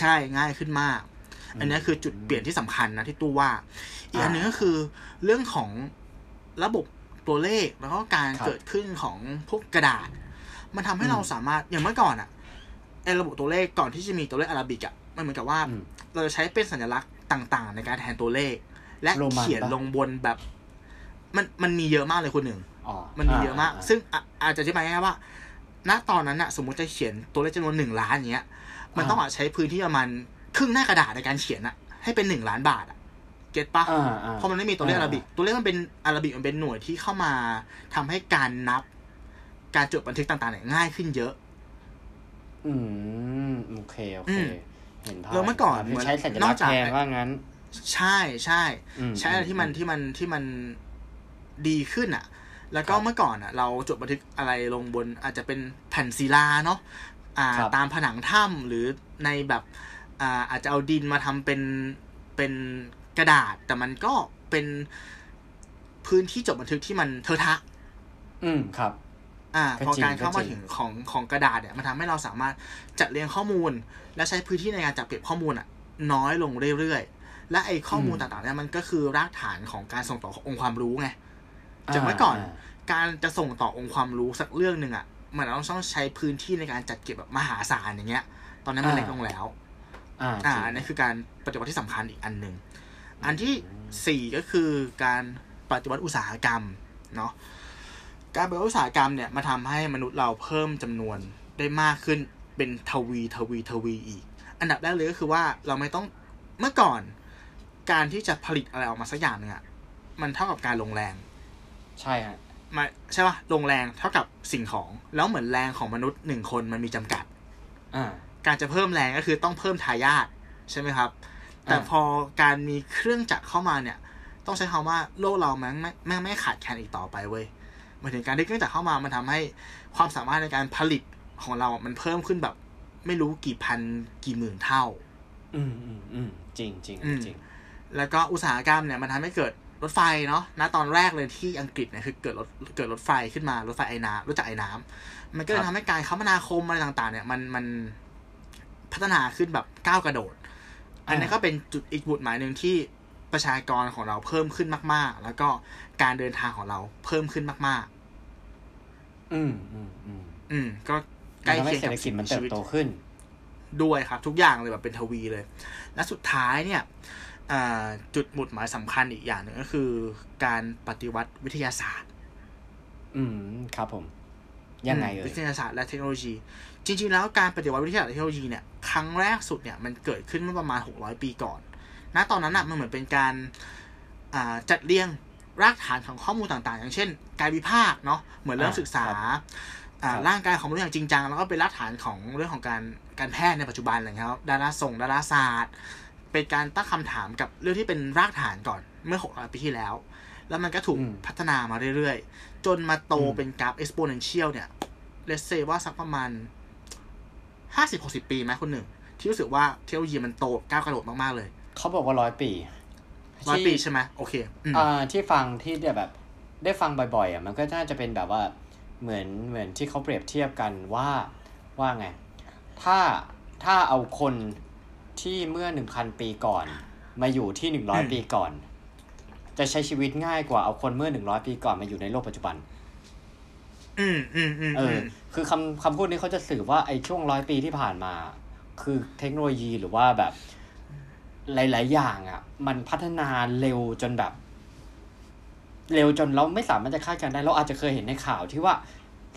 ใช่ง่ายขึ้นมากอืมอันนี้คือจุดเปลี่ยนที่สำคัญนะที่ตู้ว่า อีกอันหนึงอ่าก็คือเรื่องของระบบตัวเลขแล้วก็การครับเกิดขึ้นของพวกกระดาษ มันทำให้อืมเราสามารถอย่างเมื่อก่อนอะไอระบบตัวเลขก่อนที่จะมีตัวเลขอาราบิกอะมันเหมือนกับว่าอืมเราจะใช้เป็นสัญลักษณ์ต่าง ๆ ในการแทนตัวเลข และโรมันเขียนปะลงบนแบบ มันมันมีเยอะมากเลยคุณหนึ่งอ๋อมันมีเยอะมากาซึ่งอะอาจจะอธิบายง่ายๆว่า ณตอนนั้นอะสมมติจะเขียนตัวเลขจำนวนหนึ่งล้านอย่างเงี้ย มันต้องอาจใช้พื้นที่ประมาณครึ่งหน้ากระดาษในการเขียนอะให้เป็นหนึ่งล้านบาทอะเก็ตปะอ่าอ่าเพราะมันไม่มีตัวเลขอาราบิก ตัวเลขมันเป็นอาราบิกมันเป็นหน่วยที่เข้ามาทำให้การนับ การจดบันทึกต่างๆเนี่ยง่ายขึ้นเยอะ อืมโอเคโออืเคมเห็นภาพแล้วเมื่อก่อนคือใช้สัญนลัอกกษณ์จากแทนว่างั้น ใช่ใช่อืมใช้อะไรที่มันอืมที่มันที่มันดีขึ้นอะแล้วก็ครับเมื่อก่อนอะเราจดบันทึกอะไรลงบนอาจจะเป็นแผ่นศิลาเนาะอ่าครับ ตามผนังถ้ำหรือในแบบอ่าอาจจะเอาดินมาทำเป็นเป็นกระดาษ แต่มันก็เป็นพื้นที่จดบันทึกที่มันเทอะทะ อืมครับ อ่าก็พอจริงการเข้าก็มาจริงถึงของของกระดาษเนี่ยมันทำให้เราสามารถจัดเรียงข้อมูล และใช้พื้นที่ในการจัดเก็บข้อมูลอะ น้อยลงเรื่อยๆ และไอ้ข้อมูลต่างๆเนี่ยมันก็คือรากฐานของการส่งต่อขององค์ความรู้ไงจากเมื่อก่อนการจะส่งต่อองค์ความรู้สักเรื่องหนึ่งอะ มันเราต้องใช้พื้นที่ในการจัดเก็บแบบมหาศาลอย่างเงี้ย ตอนนั้นมันเล็กลงแล้ว อ่าอ่าจริงอันนี้คือการปฏิวัติที่สำคัญอีกอันหนึ่ง อันที่สี่ก็คือการปฏิวัติอุตสาหกรรมเนาะ การปฏิวัติอุตสาหกรรมเนี่ยมาทำให้มนุษย์เราเพิ่มจำนวนได้มากขึ้นเป็นทวีทวีทวีอีก อันดับแรกเลยก็คือว่าเราไม่ต้องเมื่อก่อน การที่จะผลิตอะไรออกมาสักอย่างหนึ่งอะมันเท่ากับการลงแรง ใช่ฮะ มาใช่ปะลงแรงเท่ากับสิ่งของ แล้วเหมือนแรงของมนุษย์หนึ่งคนมันมีจำกัดอ่าการจะเพิ่มแรงก็คือต้องเพิ่มทายาทใช่ไหมครับ แต่อ่าพอการมีเครื่องจักรเข้ามาเนี่ย ต้องใช้คำว่าโลกเราแม่งไม่แม่งไม่ขาดแคลนอีกต่อไปเว้ยหมายถึงการที่เครื่องจักรเข้ามามันทำให้ความสามารถในการผลิตของเรา มันเพิ่มขึ้นแบบ ไม่รู้กี่พันกี่หมื่นเท่า อืมอืมอืมจริงจริงอืมจริงแล้วก็อุตสาหกรรมเนี่ยมันทำให้เกิด รถไฟเนาะณตอนแรกเลยที่อังกฤษเนี่ยคือเกิดรถเกิดรถไฟขึ้นมารถไฟไอ้น้ำรู้จักไอ้น้ำมันก็เลยทำให้การคมนาคมอะไรต่าง ๆ เนี่ย มันมันพัฒนาขึ้นแบบก้าวกระโดด อันนี้ก็เป็นจุดอีกบุดหมายหนึ่งที่ประชากรของเราเพิ่มขึ้นมาก ๆ แล้วก็การเดินทางของเราเพิ่มขึ้นมากอืมอืมอืมๆอืมก็ใกล้ทำให้เคียงเศรษฐกับกิจมันเติบโตขึ้น ด้วยครับ ทุกอย่างเลยแบบเป็นทวีเลย และสุดท้ายเนี่ยอ่า จุดหมุดหมายสำคัญอีกอย่างหนึ่งก็คือ การปฏิวัติวิทยาศาสตร์ อืมครับผม ยังไงเอ่วิยทยาศาสตร์และเทคโนโลยี จริง ๆ แล้วการปฏิวัติวิทยาศาสตร์และเทคโนโลยีเนี่ยครั้งแรกสุดเนี่ยมันเกิดขึ้นเมื่อประมาณ 600 ปีก่อน ณ ตอนนั้นอะมันเหมือนเป็นการอ่าจัดเรียงรากฐานของข้อมูลต่างๆ อย่างเช่น กายวิภาคเนาะเหมือนเริ่มอ่าศึกษาครับอ่าครับร่างกายของมนุษย์อย่างจริงจังแล้วก็เป็นรากฐานของเรื่องของการการแพทย์ในปัจจุบันอะไรเงี้ยครับดาราส่งดาราศาสตร์ เป็นการตั้งคำถามกับเรื่องที่เป็นรากฐานก่อนเมื่อ600ปีที่แล้ว แล้วมันก็ถูกอืมพัฒนามาเรื่อยๆ จนมาโตอืมเป็นกราฟ exponential เนี่ยเลสเซว่าสักประมาณห้าสิบหกสิบปีไหมคุณหนึ่ง ที่รู้สึกว่าเทคโนโลยีมันโตก้าวกระโดดมากๆเลย เขาบอกว่าร้อยปีร้อยที่ปีใช่ไหมโอเคอืมอ่าที่ฟังที่แบบได้ฟังบ่อยๆอะมันก็น่าจะเป็นแบบว่าเหมือนเหมือนที่เขาเปรียบเทียบกันว่าว่าไง ถ้าถ้าเอาคน ที่เมื่อหนึ่งพันปีก่อน มาอยู่ที่หนึ่งร้อยปีก่อน จะใช้ชีวิตง่ายกว่าเอาคนเมื่อหนึ่งร้อยปีก่อนมาอยู่ในโลกปัจจุบัน อืมอืมอืมเออือมคือคำคำพูดนี้เขาจะสื่อว่าไอ้ช่วงร้อยปีที่ผ่านมา คือเทคโนโลยีหรือว่าแบบ หลาย ๆ อย่างอะ มันพัฒนาเร็วจนแบบ เร็วจนเราไม่สามารถจะคาดการณ์ได้ เราอาจจะเคยเห็นในข่าวที่ว่า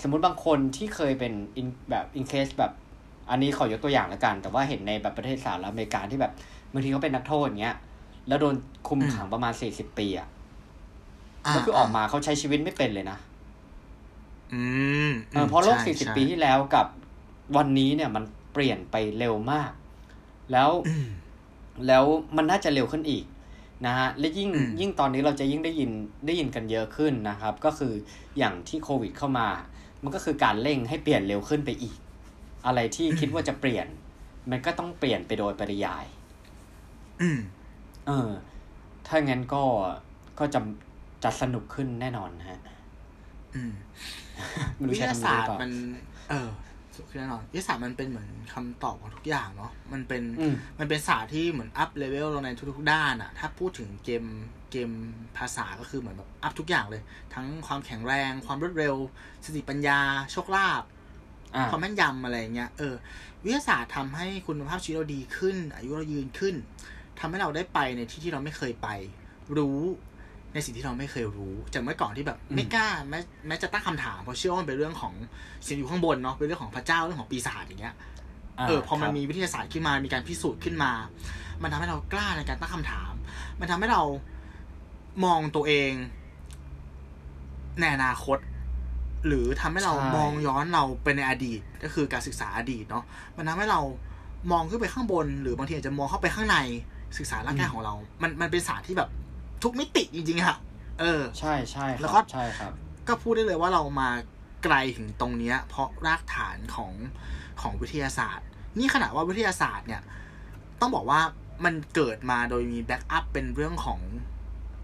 สมมติบางคนที่เคยเป็น in แบบ in case แบบ อันนี้ขอยกตัวอย่างแล้วกัน แต่ว่าเห็นในแบบประเทศสหรัฐอเมริกาที่แบบบางทีเขาเป็นนักโทษอย่างเงี้ย แล้วโดนคุมขังประมาณสี่สิบปีอะแล้วคือออกมาเขาใช้ชีวิตไม่เป็นเลยนะอืมเออเพราะโลกใช่สี่สิบใช่ปีที่แล้วกับวันนี้เนี่ยมันเปลี่ยนไปเร็วมาก แล้วอืมแล้วมันน่าจะเร็วขึ้นอีกนะฮะและยิ่งอืมยิ่งตอนนี้เราจะยิ่งได้ยินได้ยินกันเยอะขึ้นนะครับ ก็คืออย่างที่โควิดเข้ามา มันก็คือการเร่งให้เปลี่ยนเร็วขึ้นไปอีก อะไรที่คิดว่าจะเปลี่ยน มันก็ต้องเปลี่ยนไปโดยปริยายอืมเออ ถ้างั้นก็ก็จะจะสนุกขึ้นแน่นอนฮะอืมวิทยาศาสตร์ ไม่รู้ใช่คำนี้ศาหรือเปล่ามัน เออสุดแน่นอนวิทยาศาสตร์มันเป็นเหมือนคำตอบของทุกอย่างเนาะมันเป็นอืมมันเป็นศาสตร์ที่เหมือน up level เราในทุกๆด้านอะถ้าพูดถึงเกมเกมภาษาก็คือเหมือนแบบ up ทุกอย่างเลย ทั้งความแข็งแรง ความรวดเร็ว สติปัญญา โชคลาภอ่า ความแม่นยำอะไรเงี้ย เออ วิทยาศาสตร์ทำให้คุณภาพชีวิตเราดีขึ้น อายุเรายืนขึ้นทำให้เราได้ไปในที่ที่เราไม่เคยไป รู้ในสิ่งที่เราไม่เคยรู้ จากเมื่อก่อนที่แบบอืมไม่กล้าแม้แม้จะตั้งคำถามเพราะเชื่อว่ามันเป็นเรื่องของสิ่งอยู่ข้างบนเนาะเป็นเรื่องของพระเจ้าเรื่องของปีศาจอย่างเงี้ย เออพอมันครับมีวิทยาศาสตร์ขึ้นมามีการพิสูจน์ขึ้นมา มันทำให้เรากล้าในการตั้งคำถาม มันทำให้เรามองตัวเองในอนาคต หรือทำให้เราใช่มองย้อนเราไปในอดีต ก็คือการศึกษาอดีตเนาะมันทำให้เรามองขึ้นไปข้างบน หรือบางทีอาจจะมองเข้าไปข้างในศึกษาร่างกายของเรา มันมันเป็นศาสตร์ที่แบบทุกมิติจริงๆอะเออ ใช่ใช่คแล้รัวก็บใช่ครับ ก็พูดได้เลยว่าเรามาไกลถึงตรงเนี้ย เพราะรากฐานของของวิทยาศาสตร์ นี่ขนาดว่าวิทยาศาสตร์เนี่ย ต้องบอกว่ามันเกิดมาโดยมี backup เป็นเรื่องของ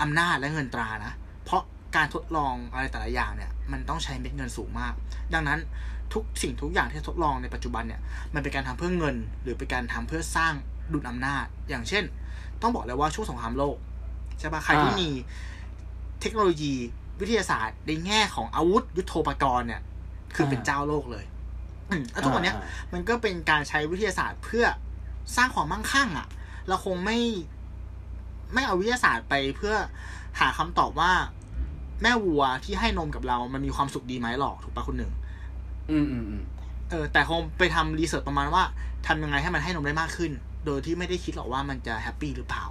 อำนาจและเงินตรานะ เพราะ การทดลองอะไรแต่ละอย่างเนี่ย มันต้องใช้เม็ดเงินสูงมาก ดังนั้นทุกสิ่งทุกอย่างที่ทดลองในปัจจุบันเนี่ย มันเป็นการทำเพื่อเงิน หรือเป็นการทำเพื่อสร้างดุลอำนาจ อย่างเช่น ต้องบอกเลยว่าช่วงสงครามโลกใช่ปะใครที่อ่ามีมีเทคโนโลยีวิทยาศาสตร์ในแง่ของอาวุธยุโทโธปกรณ์เนี่ย คือเป็นเจ้าโลกเลยอืมแล้วทุกวันเนี้ยอ่ามันก็เป็นการใช้วิทยาศาสตร์เพื่อสร้างความมั่งคั่งอะ่ะ เราคงไม่ไม่เอาวิทยาศาสตร์ไปเพื่อหาคำตอบว่า แม่วัวที่ให้นมกับเรา มันมีความสุขดีไหมหรอกถูกปะคุณหนึ่ง อืมอืมอืมเออ แต่คงไปทำรีเสิร์ชประมาณว่าทำยังไงให้มันให้นมได้มากขึ้น โดยที่ไม่ได้คิดหรอกว่ามันจะแฮปปี้หรือเปล่า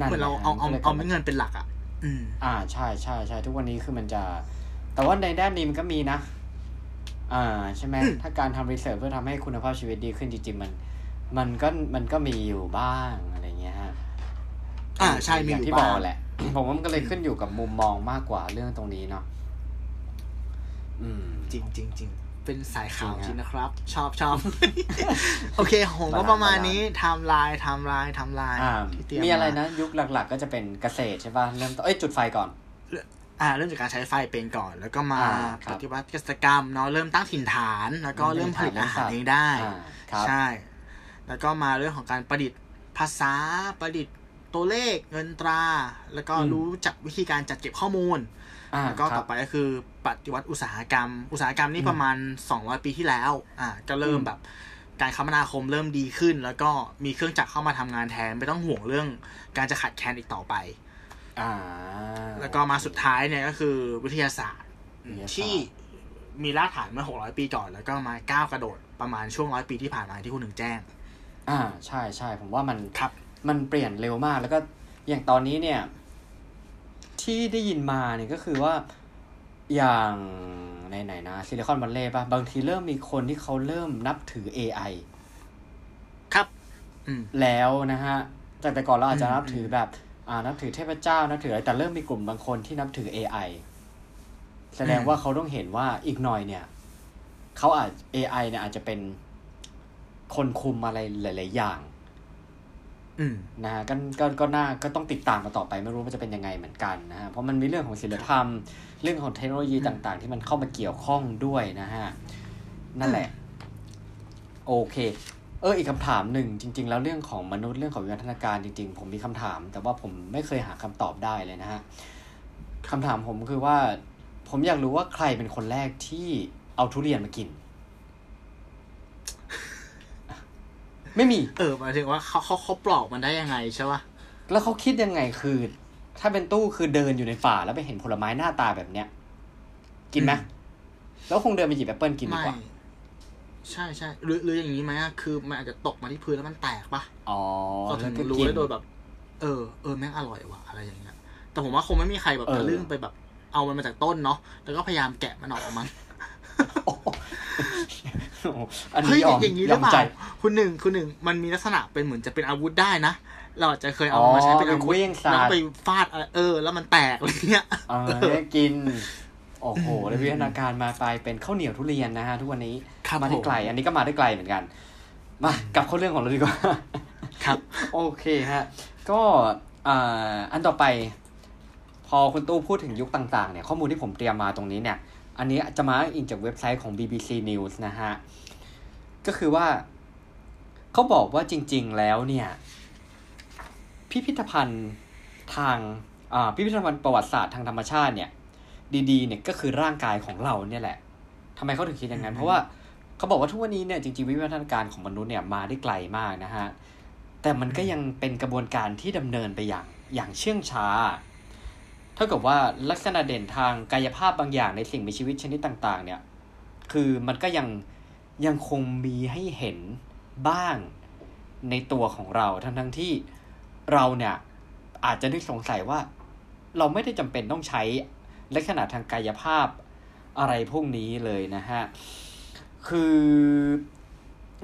นั่นเหมือนเราแหละเอาเอาก็ลยเอาเม็ดเงินเป็นหลักอะ่ะ อืม อ่าใช่ใช่ใช่ทุกวันนี้คือมันจะ แต่ว่าในด้านนี้มันก็มีนะ อ่าใช่ไหมอืมถ้าการทำ research เพื่อทำให้คุณภาพชีวิตดีขึ้นจริงๆมัน มันก็มันก็มีอยู่บ้างอะไรเงี้ยอ่าใช่มีอย่างอยู่ที่บอกบ้างแหละ ผมว่ามันก็เลยขึ้นอยู่กับมุมมองมากกว่าเรื่องตรงนี้เนาะอืม จริงจริงจริงเป็นสายข่าวจริริงฮะนะครับ ชอบชอบโอเคผมก็ balance ประมาณ balance นี้ timeline timeline timelineน์อ่าที่เตรียมมีอะไรนะ ยุคหลัก ๆ ก็จะเป็นเกษตรใช่ป่ะเริ่มต้นเอ้ยจุดไฟก่อนอ่าเริ่มจากการใช้ไฟเป็นก่อน แล้วก็มาอ่าครัปบฏิวัติเกษตรกรรมเนาะเริ่มตั้งถิ่นฐาน แล้วก็เริ่เริ่มมผลิตอาหารเลี้เอยงงสัตว์ได้อ่าครับใช่ แล้วก็มาเรื่องของการประดิษฐ์ภาษาประดิษฐ์ ตัวเลขเงินตรา แล้วก็อืมรู้จักวิธีการจัดเก็บข้อมูลอ่าแล้วก็ครัต่อบไปก็คือปฏิวัติอุตสาหกรรม อุตสาหกรรมนี่อืมประมาณ 200 ปีที่แล้ว อ่า ก็เริ่มอืมแบบการคมนาคมเริ่มดีขึ้น แล้วก็มีเครื่องจักรเข้ามาทำงานแทน ไม่ต้องห่วงเรื่องการจะขาดแคลนอีกต่อไป อ่า แล้วก็มาสุดท้ายเนี่ยก็คือวิทยาศาสตร์วิทยาศาสตร์ ที่มีรากฐานเมื่อ 600 ปีก่อน แล้วก็มาก้าวกระโดดประมาณช่วงร้อยปีที่ผ่านมาที่คุณหนึ่งแจ้ง อ่า ใช่ใช่ผมว่ามันครับ มันเปลี่ยนเร็วมาก แล้วก็อย่างตอนนี้เนี่ย ที่ได้ยินมาเนี่ยก็คือว่าอย่างในไหนๆนะซิลิคอนวัลเลย์ป่ะ บางทีเริ่มมีคนที่เขาเริ่มนับถือ AI ครับอืมแล้วนะฮะจากแต่ก่อนเราอาจจะอืมนับถือแบบ อ่านับถือเทพเจ้านับถืออะไรแต่เริ่มมีกลุ่มบางคนที่นับถือ AI แสดงว่าเขาต้องเห็นว่าอีกหน่อยเนี่ยเขาอาจ AI เนี่ยอาจจะเป็นคนคุมอะไรหลาย ๆ อย่างอืม นะฮะก็ก็ก็น่าก็ต้องติดตามกันต่อไปไม่รู้ว่าจะเป็นยังไงเหมือนกันนะฮะเพราะมันมีเรื่องของศิลธรรม เรื่องของเทคโนโลยีอืมต่าง ๆ ที่มันเข้ามาเกี่ยวข้องด้วยนะฮะนั่นแหละ โอเค เอออีกคำถามหนึ่งจริง ๆ แล้วเรื่องของมนุษย์เรื่องของวิวัฒนาการจริง ๆ ผมมีคำถาม แต่ว่าผมไม่เคยหาคำตอบได้เลยนะฮะคำถามผมคือว่า ผมอยากรู้ว่าใครเป็นคนแรกที่เอาทุเรียนมากิน ไม่มี เออหมายถึงว่าเขาเขาเขาปลอกมันได้ยังไงใช่ปะแล้วเขาคิดยังไงคือ ถ้าเป็นตู้คือเดินอยู่ในป่าแล้วไปเห็นผลไม้หน้าตาแบบเนี้ย กินไหมแล้วคงเดินไปหยิบแอปเปิลกินดีไม่กว่าใช่ใช่หรือหรืออย่างนี้ไหมอะคือมันอาจจะตกมาที่พื้นแล้วมันแตกปะอ๋อเราถึแล้วงก็รู้กินได้โดยแบบ เออเออแม่งอร่อยว่ะอะไรอย่างเงี้ย แต่ผมว่าคงไม่มีใครแบบเออตะลึ่งไปแบบ เอามันมาจากต้นเนาะแล้วก็พยายามแกะมันออกมั้งโอ้โหอันเฮ้นี้ยยอมอย่างนี้หยรืออมเปล่าใจคุณหนึ่งคุณหนึ่งมันมีลักษณะเป็นเหมือนจะเป็นอาวุธได้นะ เราอาจจะเคยเอามันมาใช้เป็นอาวุธอ๋อเป็นเครื่องศาสตร์แล้วไปฟาดอะไรเออ แล้วมันแตกอะไรเงี้ยเออได้กิน โอ้โหแล้ววิวัฒนาการมาไปเป็นข้าวเหนียวทุเรียนนะฮะทุกวันนี้ครับมาได้ผมไกล อันนี้ก็มาได้ไกลเหมือนกัน มากลับเข้าเรื่องของเราดีกว่า ครับ โอเคฮะ ก็อ่าอันต่อไป พอคุณตู้พูดถึงยุคต่างๆเนี่ยข้อมูลที่ผมเตรียมมาตรงนี้เนี่ย อันนี้จะมาอ้างอิงจากเว็บไซต์ของ BBC News นะฮะ ก็คือว่า เขาบอกว่าจริง ๆ แล้วเนี่ย พิพิธภัณฑ์ทางอ่าพิพิธภัณฑ์ประวัติศาสตร์ทางธรรมชาติเนี่ย ดีๆ เนี่ยก็คือร่างกายของเราเนี่ยแหละทำไมเขาถึงคิดอย่างนั้นอืมเพราะว่าเขาบอกว่าทุกวันนี้เนี่ยจริง ๆ วิวัฒนาการของมนุษย์เนี่ยมาได้ไกลมากนะฮะ แต่มันก็ยังเป็นกระบวนการที่ดำเนินไปอย่างอย่างเชื่องช้าเท่ากับว่าลักษณะเด่นทางกายภาพบางอย่างในสิ่งมีชีวิตชนิดต่างๆ เนี่ย คือมันก็ยังยังคงมีให้เห็นบ้างในตัวของเราทั้งทั้งที่เราเนี่ยอาจจะนึกสงสัยว่า เราไม่ได้จำเป็นต้องใช้ลักษณะทางกายภาพอะไรพวกนี้เลยนะฮะ คือ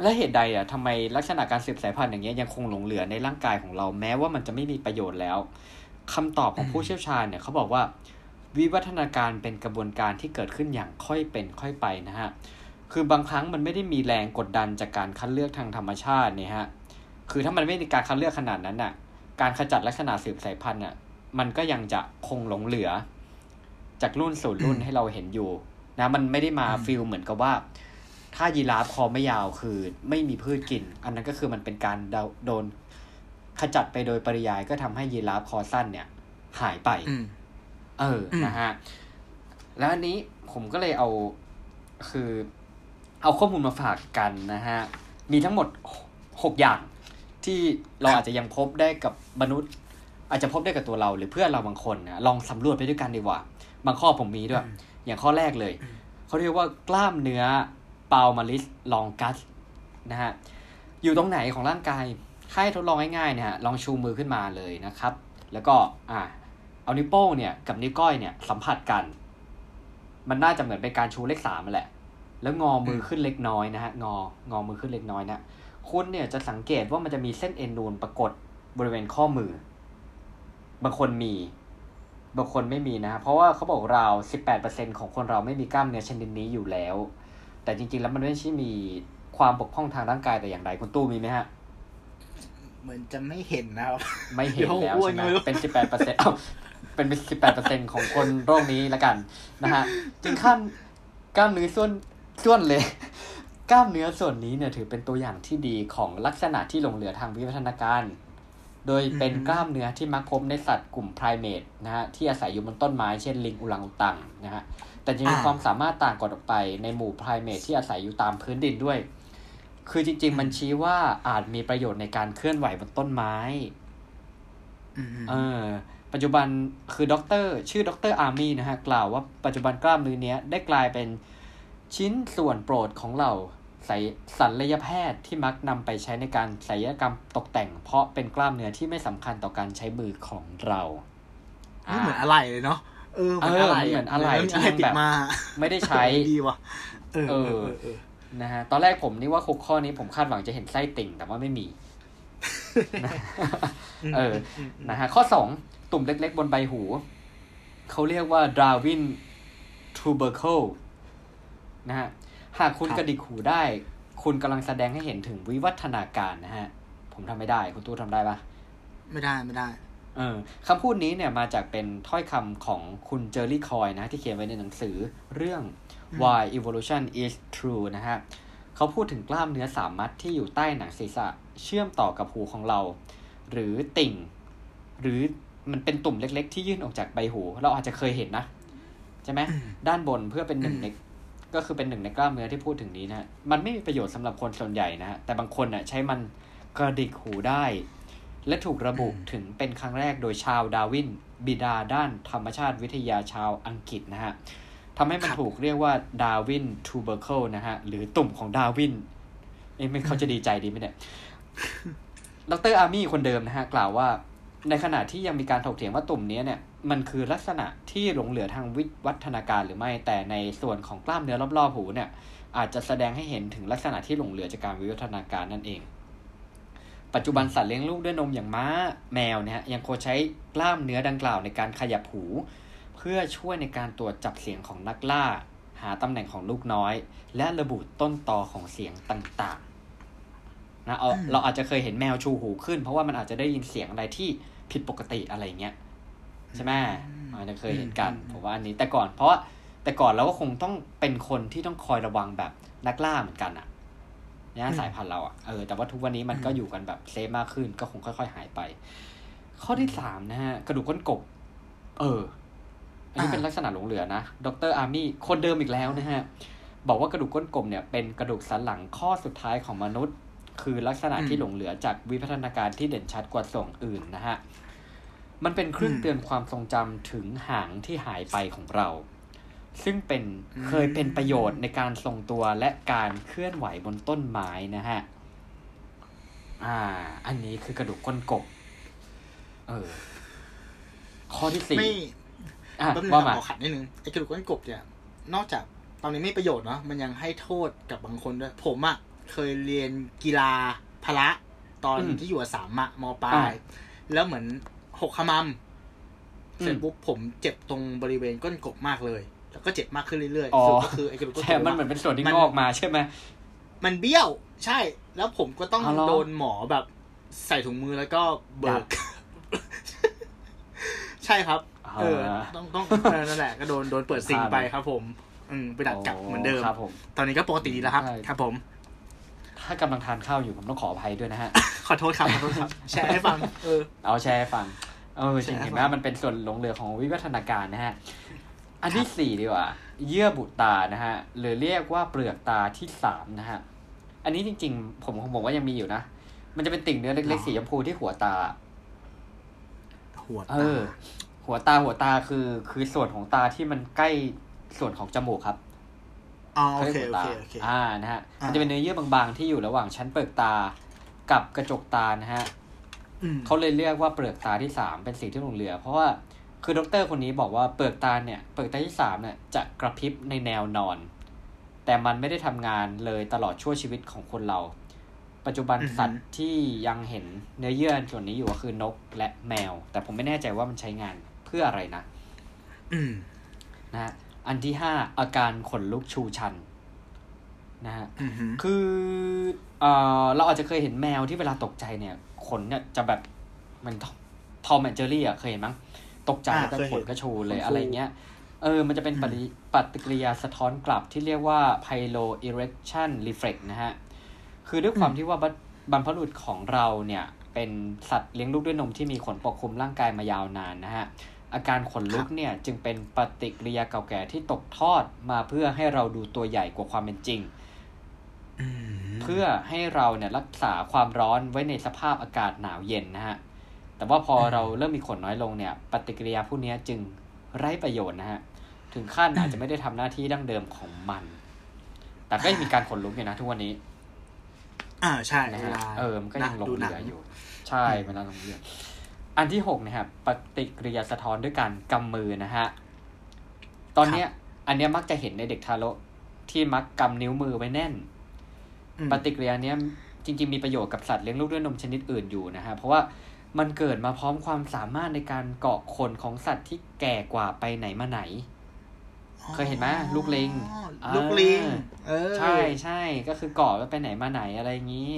และเหตุใดอะทำไมลักษณะการสืบสายพันธุ์อย่างเงี้ยยังคงหลงเหลือในร่างกายของเราแม้ว่ามันจะไม่มีประโยชน์แล้ว คำตอบของผู้เชี่ยวชาญเนี่ยเขาบอกว่า วิวัฒนาการเป็นกระบวนการที่เกิดขึ้นอย่างค่อยเป็นค่อยไปนะฮะคือบางครั้งมันไม่ได้มีแรงกดดันจากการคัดเลือกทางธรรมชาติเนี่ยฮะคือถ้ามันไม่มีการคัดเลือกขนาดนั้นน่ะ การขจัดลักษณะสืบสายพันธุ์น่ะมันก็ยังจะคงหลงเหลือ จากรุ่นสู่รุ่นให้เราเห็นอยู่นะมันไม่ได้มาอืมฟิลเหมือนกับว่า ถ้ายีราฟคอไม่ยาวคือไม่มีพืชกิน อันนั้นก็คือมันเป็นการเดาโดน ขจัดไปโดยปริยายก็ทำให้ยีราฟคอสั้นเนี่ย หายไปอืมเอออืมนะฮะ แล้วอันนี้ผมก็เลยเอาคือ เอาข้อมูลมาฝากกันนะฮะ มีทั้งหมดหกอย่างที่เราอาจจะยังพบได้กับมนุษย์ อาจจะพบได้กับตัวเราหรือเพื่อนเราบางคนนะลองสำรวจไปด้วยกันดีกว่า บางข้อผมมีด้วยอืมอย่างข้อแรกเลยอืมเขาเรียกว่ากล้ามเนื้อเปามาลิสลองกัสนะฮะ อยู่ตรงไหนของร่างกาย ให้ทดลองง่ายๆเนี่ยฮะลองชูมือขึ้นมาเลยนะครับ แล้วก็อ่าเอานิ้วโป้งเนี่ยกับนิ้วก้อยเนี่ยสัมผัสกัน มันน่าจะเหมือนเป็นการชูเลขสามอันแหละ แล้วงอมือขึ้นเล็กน้อยนะฮะงองอมือขึ้นเล็กน้อยนะคุณเนี่ยจะสังเกตว่ามันจะมีเส้นเอ็นนูนปรากฏบริเวณข้อมือ บางคนมี บางคนไม่มีนะ เพราะว่าเขาบอกราสิบแปดเปอร์เซ็นของคนเราไม่มีกล้ามเนื้อชนิดนี้อยู่แล้ว แต่จริงๆ แล้วมันไม่ใช่มีความบกพร่องทางร่างกายแต่อย่างใดคุณตู้มีไหมฮะ เหมือนจะไม่เห็นนะครับ ไม่เห็นแล้วเดี๋ยวอ้วนใช่ไหมไม่รู้เป็นสิบแปดเปอร์เซ็นต์เป็นสิบแปดเปอร์เซ็นของคนโรคนี้ละกันนะฮะจึงขั้นกล้ามเนื้อส่วนส่วนเลยกล้ามเนื้อส่วนนี้เนี่ยถือเป็นตัวอย่างที่ดีของลักษณะที่หลงเหลือทางวิวัฒนาการ โดยเป็นกล้ามเนื้อที่มักพบในสัตว์กลุ่มไพรเมตนะฮะที่อาศัยอยู่บนต้นไม้เช่นลิงอุลังอุตังนะฮะแต่จะมีความสามารถต่างกันออกไปในหมู่ primate ที่อาศัยอยู่ตามพื้นดินด้วย คือจริง ๆ มันชี้ว่าอาจมีประโยชน์ในการเคลื่อนไหวบนต้นไม้อืมเออ ปัจจุบันคือด็อกเตอร์ชื่อด็อกเตอร์อาร์มี่นะฮะ กล่าวว่าปัจจุบันกล้ามเนื้อเนี้ยได้กลายเป็นชิ้นส่วนโปรดของเหล่าศัลยแพทย์ที่มักนำไปใช้ในการศัลยกรรมตกแต่ง เพราะเป็นกล้ามเนื้อที่ไม่สำคัญต่อการใช้มือของเรานี่เหมือนอะไรเลยเนาะเออเหมือนเอออะไรเหมือนอะไรที่ที่ให้มันติแบดบมาไม่ได้ใช้ดีว่ะเออ เอเอออเออนะฮะตอนแรกผมนี่ว่าคุกข้อนี้ผมคาดหวังจะเห็นไส้ติ่ง แต่ว่าไม่มีเออนะฮะข้อสองตุ่มเล็ก ๆ บนใบหู เขาเรียกว่าดาวินทูเบอร์เคิลนะฮะหากคุณครับกระดิกหูได้ คุณกำลังแสดงให้เห็นถึงวิวัฒนาการนะฮะ ผมทำไม่ได้ คุณตู้ทำได้ปะไม่ได้ไม่ได้เออคำพูดนี้เนี่ยมาจากเป็นถ้อยคำของคุณเจอร์รี่คอยนะ ที่เขียนไว้ในหนังสือเรื่อง Why Evolution is True นะฮะเขาพูดถึงกล้ามเนื้อสามมัดที่อยู่ใต้หนังศีรษะเชื่อมต่อกับหูของเรา หรือติ่ง หรือมันเป็นตุ่มเล็ก ๆ ที่ยื่นออกจากใบหู เราอาจจะเคยเห็นนะ ใช่ไหมด้านบนเพื่อเป็นหนึ่งในก็คือเป็นหนึ่งในกล้ามเนื้อที่พูดถึงนี้นะฮะมันไม่มีประโยชน์สำหรับคนส่วนใหญ่นะฮะแต่บางคนน่ะใช้มันกระดิกหูได้ และถูกระบุอืมถึงเป็นครั้งแรกโดยชาร์ลส์ ดาร์วิน บิดาด้านธรรมชาติวิทยาชาวอังกฤษนะฮะ ทำให้มันถูกเรียกว่า Darwin tubercle นะฮะ หรือตุ่มของดาร์วินเอ้ยไม่เขาจะดีใจดีไหมเนี่ยดร.อาร์มี่คนเดิมนะฮะ กล่าวว่า ในขณะที่ยังมีการถกเถียงว่าตุ่มเนี้ยเนี่ย มันคือลักษณะที่หลงเหลือทางวิวัฒนาการหรือไม่ แต่ในส่วนของกล้ามเนื้อรอบๆหูเนี่ย อาจจะแสดงให้เห็นถึงลักษณะที่หลงเหลือจากการวิวัฒนาการนั่นเอง ปัจจุบันสัตว์เลี้ยงลูกด้วยนมอย่างม้าแมวเนี่ยฮะยังควรใช้กล้ามเนื้อดังกล่าวในการขยับหูเพื่อช่วยในการตรวจจับเสียงของนักล่า หาตำแหน่งของลูกน้อย และระบุต้นตอของเสียงต่างๆนะเอาอืมเราอาจจะเคยเห็นแมวชูหูขึ้น เพราะว่ามันอาจจะได้ยินเสียงอะไรที่ผิดปกติอะไรเงี้ยใช่ไหมอาจจะเคยเห็นกันผมว่าอันนี้แต่ก่อนเพราะว่าแต่ก่อนเราก็คงต้องเป็นคนที่ต้องคอยระวังแบบนักล่าเหมือนกันอะเนี่ยสายพันธุ์เราอะเออแต่ว่าทุกวันนี้มันก็อยู่กันแบบเซฟมากขึ้นก็คงค่อย ๆ หายไป ข้อที่สามนะฮะกระดูกก้นกบ เออ อันนี้อ่าเป็นลักษณะหลงเหลือนะ ดรอาร์มี่ คนเดิมอีกแล้วนะฮะ บอกว่ากระดูกก้นกบเนี่ยเป็นกระดูกสันหลังข้อสุดท้ายของมนุษย์ คือลักษณะที่หลงเหลือจากวิวัฒนาการที่เด่นชัดกว่าส่วนอื่นนะฮะ มันเป็นเครื่องเตือนความทรงจำถึงหางที่หายไปของเรา ซึ่งเป็นเคยเป็นประโยชน์ในการทรงตัวและการเคลื่อนไหวบนต้นไม้นะฮะ อ่า อันนี้คือกระดูกก้นกบ เออ ข้อที่สี่ไม่อะ แป๊บนึงว่าครับมาขอขัดนิดนึงไอ้กระดูกก้นกบเนี่ย นอกจากตอนนี้ไม่ประโยชน์เนาะมันยังให้โทษกับบางคนด้วย ผมอะเคยเรียนกีฬาพละ ตอนอืมที่อยู่อัสสามอะมปลาอ่าย แล้วเหมือนหกขมำอืมเสร็จปุ๊บผมเจ็บตรงบริเวณก้นกบมากเลย แล้วก็เจ็บมากขึ้นเรื่อยอ๋ๆอสุดก็คือไอ้กระดูกก้นกใช่บมันอะเหมือนเป็นส่วนที่มันงอกมาใช่ไหมมันเบี้ยวใช่ แล้วผมก็ต้องอ๋อเหรอโดนหมอแบบใส่ถุงมือแล้วก็เบิดักดใช่ครับ เอออ่าต้องต้องเออนั่นแหละก็โดนโดนเปิดซิงพาไปไปครับ ผม อืมไปดัดกลับเหมือนเดิมครับผมตอนนี้ก็ปกติดีแล้วครับใช่ครับผม ถ้ากำลังทานข้าวอยู่ผมต้องขออภัยด้วยนะฮะ ขอโทษครับขอโทษครับ แชร์ให้ฟัง เออ เอาแชร์ให้ฟัง เออจริงแชร์ให้เห็นไหมฟังมันเป็นส่วนหลงเหลือของวิวัฒนาการนะฮะ อันที่สี่ดีกว่า เยื่อบุตานะฮะ หรือเรียกว่าเปลือกตาที่สามนะฮะ อันนี้จริง ๆ ผมผมว่ายังมีอยู่นะ มันจะเป็นติ่งเนื้อเล็กๆสีชมพูที่หัวตาหัวเอตาอ หัวตาหัวตาคือคือส่วนของตาที่มันใกล้ส่วนของจมูกครับอ๋อโอเขาเคเรียกโอหัวตาเคโอเคอ่านะฮะอ่ามัมันจะเป็นเนื้อเยื่อบางๆที่อยู่ระหว่างชั้นเปลือกตากับกระจกตานะฮะอืมเขาเลยเรียกว่าเปลือกตาที่สามเป็นสิ่งที่หลงเหลือ เพราะว่าคือดรคนนี้บอกว่าเปลือกตาเนี่ยเปลือกตาที่สามเนี่ยจะกระพริบในแนวนอน แต่มันไม่ได้ทำงานเลยตลอดชั่วชีวิตของคนเรา ปัจจุบันอือฮึสัตว์ที่ยังเห็นเนื้อเยื่อส่วนนี้อยู่ก็คือนกและแมว แต่ผมไม่แน่ใจว่ามันใช้งาน เพื่ออะไรนะอืมนะฮะอันที่ห้าอาการขนลุกชูชันนะฮะอืมฮึคือเอ่อเราอาจจะเคยเห็นแมวที่เวลาตกใจเนี่ย ขนเนี่ยจะแบบมันทอมแอนเจอรี่อะเคยเห็นมั้งตกใจแล้วก็ขนกระชูเลยอะไรเงี้ยเออ มันจะเป็นปฏิปฏิกิริยาสะท้อนกลับที่เรียกว่า pyro erection reflex นะฮะ คือด้วยความที่ว่าบับรรพบุรุษของเราเนี่ย เป็นสัตว์เลี้ยงลูกด้วยนมที่มีขนปกคลุมร่างกายมายาวนานนะฮะ อาการขนลุกเนี่ยจึงเป็นปฏิกิริยาเก่าแก่ที่ตกทอดมาเพื่อให้เราดูตัวใหญ่กว่าความเป็นจริงอืมเพื่อให้เราเนี่ยรักษาความร้อนไว้ในสภาพอากาศหนาวเย็นนะฮะ แต่ว่าพอเราเริ่มมีขนน้อยลงเนี่ย ปฏิกิริยาพวกนี้จึงไร้ประโยชน์นะฮะ ถึงขั้นอาจจะไม่ได้ทำหน้าที่ดั้งเดิมของมัน แต่ก็ยังมีการขนลุกอยู่นะทุกวันนี้ อ่าใช่นะเวฮะลาเออมันก็ยังหลงดูเหหนัลืออยู่ ใช่เวลาหลงเหลือ อันที่หกนะครับปฏิกิริยาสะท้อนด้วยการกำมือนะฮะตอนเนี้ย อันเนี้ยมักจะเห็นในเด็กทารกที่มักกำนิ้วมือไว้แน่นอืมปฏิกิริยาเนี้ยจริง ๆ มีประโยชน์กับสัตว์เลี้ยงลูกด้วยนมชนิดอื่นอยู่นะฮะเพราะว่ามันเกิดมาพร้อมความสามารถในการเกาะขนของสัตว์ที่แก่กว่าไปไหนมาไหน เคยเห็นไหมลูกลิงอ๋ออ่าลูกลิงเออใช่ใช่ก็คือเกาะแล้วไปไหนมาไหนอะไรอย่างนี้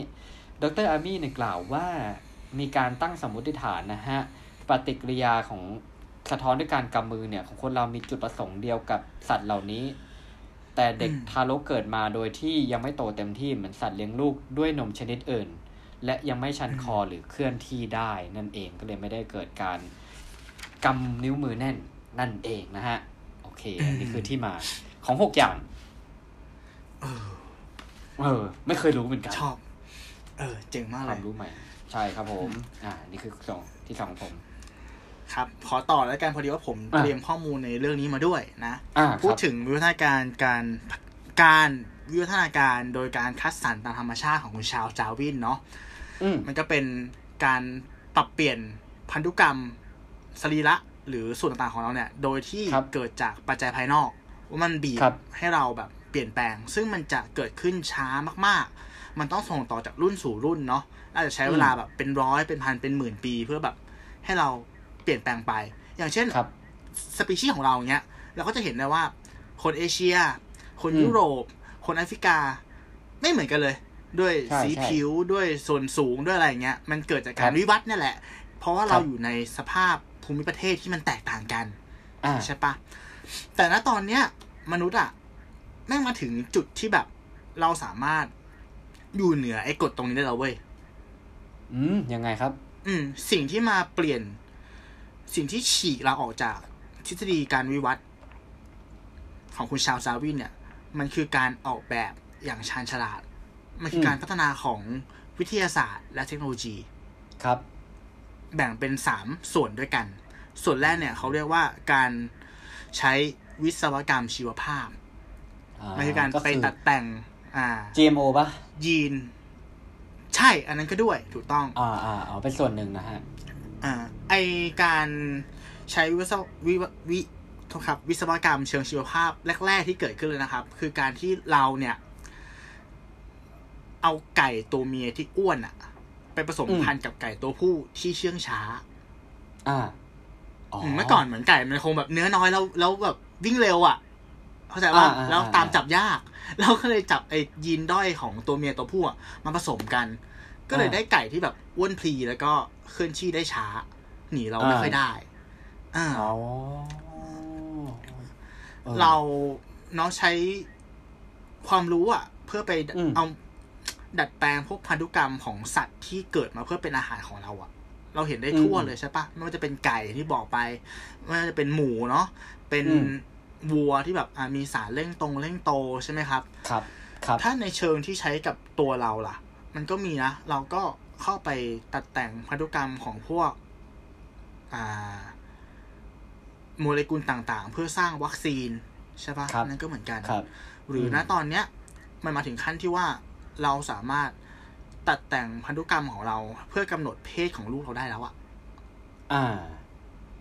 ดรอาร์มี่เนี่ยกล่าวว่า มีการตั้งสมมติฐานนะฮะปฏิกิริยาของสะท้อนด้วยการกำมือเนี่ยของคนเรามีจุดประสงค์เดียวกับสัตว์เหล่านี้ แต่เด็กอืมทารกเกิดมาโดยที่ยังไม่โตเต็มที่เหมือนสัตว์เลี้ยงลูกด้วยนมชนิดอื่น และยังไม่ชันคอหรือเคลื่อนที่ได้นั่นเองก็เลยไม่ได้เกิดการกำนิ้วมือแน่นนั่นเองนะฮะ โอเคอันนี้คือที่มาของหกอย่าง เออเออไม่เคยรู้เหมือนกันชอบ เออ เจ๋งมากคเลวายมรู้ใหม่ ใช่ครับผม อ่า นี่คือสองที่สองของผม ครับ ขอต่อแล้วกันพอดีว่าผมอะเตรียมข้อมูลในเรื่องนี้มาด้วยนะอ่าพูดครับถึงวิวัฒนาการการการวิวัฒนาการโดยการคัดสรรตามธรรมชาติของคุณชาวจาวินเนาะอืมมันก็เป็นการปรับเปลี่ยนพันธุกรรมสรีระหรือส่วนต่างๆของเราเนี่ย โดยที่ครับเกิดจากปัจจัยภายนอก ว่ามันบีบครับให้เราแบบเปลี่ยนแปลง ซึ่งมันจะเกิดขึ้นช้ามาก ๆ มันต้องส่งต่อจากรุ่นสู่รุ่นเนาะ อาจจะใช้เวลาแบบเป็นร้อยเป็นพันเป็นหมื่นปีเพื่อแบบให้เราเปลี่ยนแปลงไป อย่างเช่นครับสปีชีส์ของเราเนี้ยเราก็จะเห็นได้ว่า คนเอเชีย คนอืมยุโรป คนแอฟริกา ไม่เหมือนกันเลย ด้วยใช่สีใช่ผิวด้วยส่วนสูงด้วยอะไรเงี้ย มันเกิดจากกาครรับวิวัฒน์นี่แหละ เพราะว่าครัเราบอยู่ในสภาพภูมิประเทศที่มันแตกต่างกันอ่าใช่ปะแต่ณตอนเนี้ย มนุษย์อะแม่งมาถึงจุดที่แบบ เราสามารถอยู่เหนือไอ้กฎตรงนี้ได้แล้วเว้ย อืมยังไงครับ อืม สิ่งที่มาเปลี่ยน สิ่งที่ฉีกเราออกจากทฤษฎีการวิวัฒน์ของคุณชาวซาวินเนี่ย มันคือการออกแบบอย่างชาญฉลาด มันคือมการพัฒนาของวิทยาศาสตร์ และเทคโนโลยี ครับ แบ่งเป็นสามส่วนด้วยกัน ส่วนแรกเนี่ย เขาเรียกว่าการใช้วิศวกรรมชีวภาพอ่ามันคือการก็ไปคือตัดแต่ง อ่า GMO ป่ะยีน ใช่อันนั้นก็ด้วยถูกต้องอ่าอ่าเอาเป็นส่วนหนึ่งนะฮะอ่าไอการใช้วิศววิววิโทษครับวิศวกรรมเชิงชีวภาพแรก ๆ ที่เกิดขึ้นเลยนะครับ คือการที่เราเนี่ย เอาไก่ตัวเมียที่อ้วนอะไปผสมอืมพันธุ์กับไก่ตัวผู้ที่เชื่องช้า อ่าอ๋อมเมื่อก่อนเหมือนไก่มันคงแบบเนื้อน้อยแล้วแล้วแบบวิ่งเร็วอะเข้าใจว่าอ่าอ่าแล้วตามอ่าจับยาก เราก็เลยจับไอ้ยีนด้อยของตัวเมียตัวผู้อะมาผสมกัน ก็เลยได้ไก่ที่แบบอ้วนพลีแล้วก็เคลื่อนที่ได้ช้า หนีเราไม่ค่อยได้อ่าอ๋อออเราเนาะใช้ความรู้อะเพื่อไปอืมเอาดัดแปลงพวกพันธุกรรมของสัตว์ที่เกิดมาเพื่อเป็นอาหารของเราอะเราเห็นได้ทั่วเลยใช่ปะไม่ว่าจะเป็นไก่ที่บอกไปไม่ว่าจะเป็นหมูเนาะเป็น วัวที่แบบอะมีสารเร่งตรงเร่งโตใช่ไหมครับ ครับ ครับ ถ้าในเชิงที่ใช้กับตัวเราล่ะ มันก็มีนะ เราก็เข้าไปตัดแต่งพันธุกรรมของพวกอ่าโมเลกุลต่างๆ เพื่อสร้างวัคซีนใช่ปะครับนั่นก็เหมือนกันครับหรือมณตอนเนี้ยมันมาถึงขั้นที่ว่าเราสามารถตัดแต่งพันธุกรรมของเรา เพื่อกำหนดเพศของลูกเราได้แล้วอะอ่า